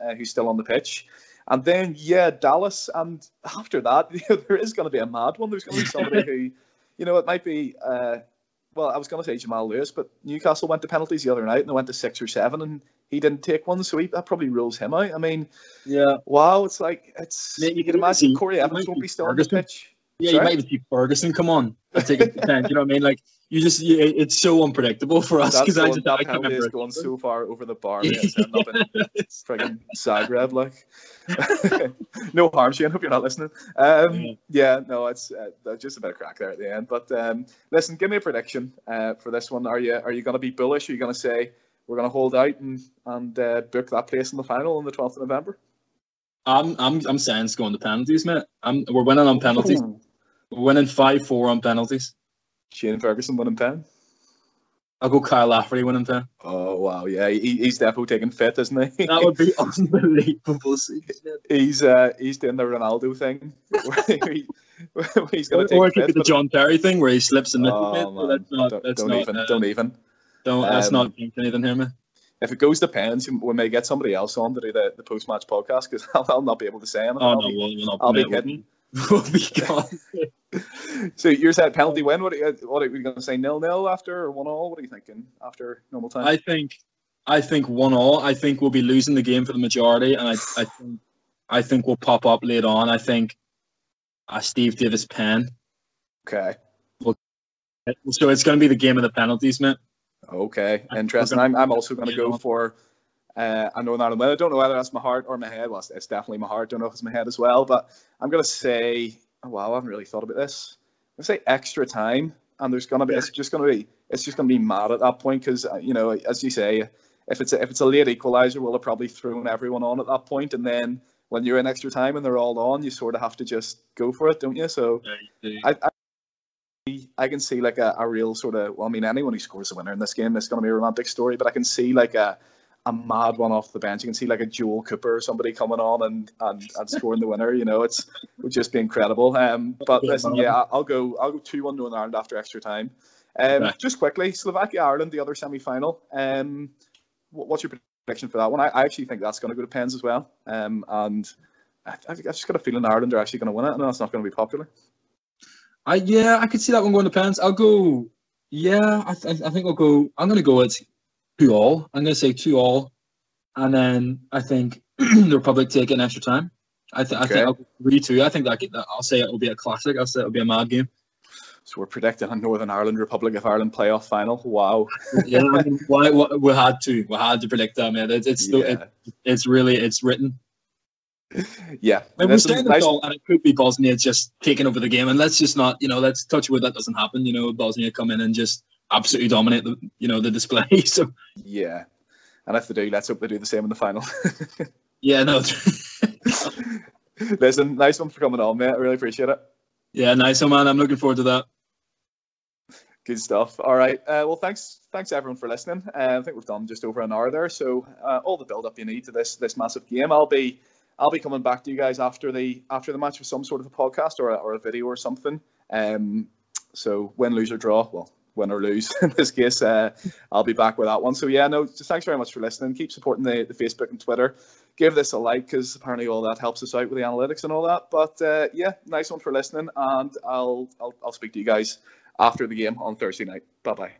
uh, who's still on the pitch. And then, yeah, Dallas. And after that, you know, there is going to be a mad one. There's going to be somebody who, you know, it might be, uh, well, I was going to say Jamal Lewis, but Newcastle went to penalties the other night and they went to six or seven and he didn't take one. So he, that probably rules him out. I mean, Yeah, wow, it's like, it's, Mate, you you can imagine Corry Evans won't be be still on the Ferguson. pitch. Yeah, Sorry? you might even see Ferguson come on and take it to 10. You know what I mean? Like, you just, you, it's so unpredictable for us because I just that I can't penalty is going so far over the bar. mate, It's ending up in friggin' Zagreb, like. no harm, Shane. Hope you're not listening. Um, Yeah. yeah. no, it's uh, just a bit of crack there at the end. But um, listen, give me a prediction uh, for this one. Are you are you going to be bullish? Are you going to say we're going to hold out and and uh, book that place in the final on the 12th of November? I'm, I'm, I'm saying it's going to penalties, mate. I'm, we're winning on penalties. Ooh, winning 5 4 on penalties. Shane Ferguson winning 10. I'll go Kyle Lafferty winning 10. Oh wow, yeah, he, he's definitely taking fit, isn't he? That would be unbelievable. he's uh, he's doing the Ronaldo thing. where he- where he's Or, to take or it could be the John Terry thing where he slips and misses. Oh, man. That's not. don't, That's don't not. even. uh, don't even. don't- that's um, not anything here, mate. If it goes to pens, we may get somebody else on to do the, the post match podcast because I'll, I'll not be able to say anything. Oh I'll no, be- we'll, we'll not. I'll be kidding. We'll be gone. So you're saying penalty win? What are you, what are you going to say? Nil nil after or one all? What are you thinking after normal time? I think, I think one all. I think we'll be losing the game for the majority, and I, I think, I think we'll pop up late on. I think, a Steve Davis pen. okay, So it's going to be the game of the penalties, mate. okay, interesting. I'm, I'm also going to go for uh, a Northern Ireland win. I don't know whether that's my heart or my head. Well, it's, it's definitely my heart. Don't know if it's my head as well, but I'm going to say, oh, wow, I haven't really thought about this. I'm going to say extra time, and there's going to be. It's just going to be. It's just going to be mad at that point because you know, as you say, if it's a, if it's a late equalizer, we'll have probably thrown everyone on at that point, and then when you're in extra time and they're all on, you sort of have to just go for it, don't you? So I, I, I can see like a, a real sort of. Well, I mean, anyone who scores a winner in this game is going to be a romantic story, but I can see like a a mad one off the bench. You can see like a Joel Cooper or somebody coming on and, and, and scoring the winner. You know, it's it would just be incredible. Um, but listen, yeah, I'll go. I'll go two one Northern Ireland after extra time. Um, just quickly, Slovakia Ireland, the other semi final. Um, wh- what's your prediction for that one? I, I actually think that's going to go to pens as well. Um, and I, I've just got a feeling Ireland are actually going to win it. I know it's not going to be popular. I yeah, I could see that one going to pens. I'll go. Yeah, I, th- I think I'll go. I'm going to go at two all. I'm going to say two all, and then I think the Republic take it in extra time. I, th- I Okay. think I'll three two. I think that, that I'll say it will be a classic. I'll say it will be a mad game. So we're predicting a Northern Ireland Republic of Ireland playoff final. Wow. yeah, I mean, why, why, we had to. We had to predict that, man. It's it's Yeah. it, it's really it's written. Yeah. And we're standing nice- and it could be Bosnia just taking over the game. And let's just not, you know, let's touch wood that doesn't happen. You know, Bosnia come in and just absolutely dominate the, you know, the display. So Yeah. And if they do, let's hope they do the same in the final. yeah, no, Listen, nice one for coming on, mate. I really appreciate it. yeah, nice, one, man. I'm looking forward to that. Good stuff. All right. Uh, well, thanks, thanks everyone for listening. Uh, I think we've done just over an hour there, so uh, all the build-up you need to this this massive game. I'll be I'll be coming back to you guys after the after the match with some sort of a podcast or a, or a video or something. Um, so win, lose or draw, well, win or lose in this case, uh, I'll be back with that one. So yeah, no, just thanks very much for listening. Keep supporting the, the Facebook and Twitter. Give this a like because apparently all that helps us out with the analytics and all that. But uh, yeah, nice one for listening, and I'll I'll, I'll speak to you guys after the game on Thursday night. Bye bye.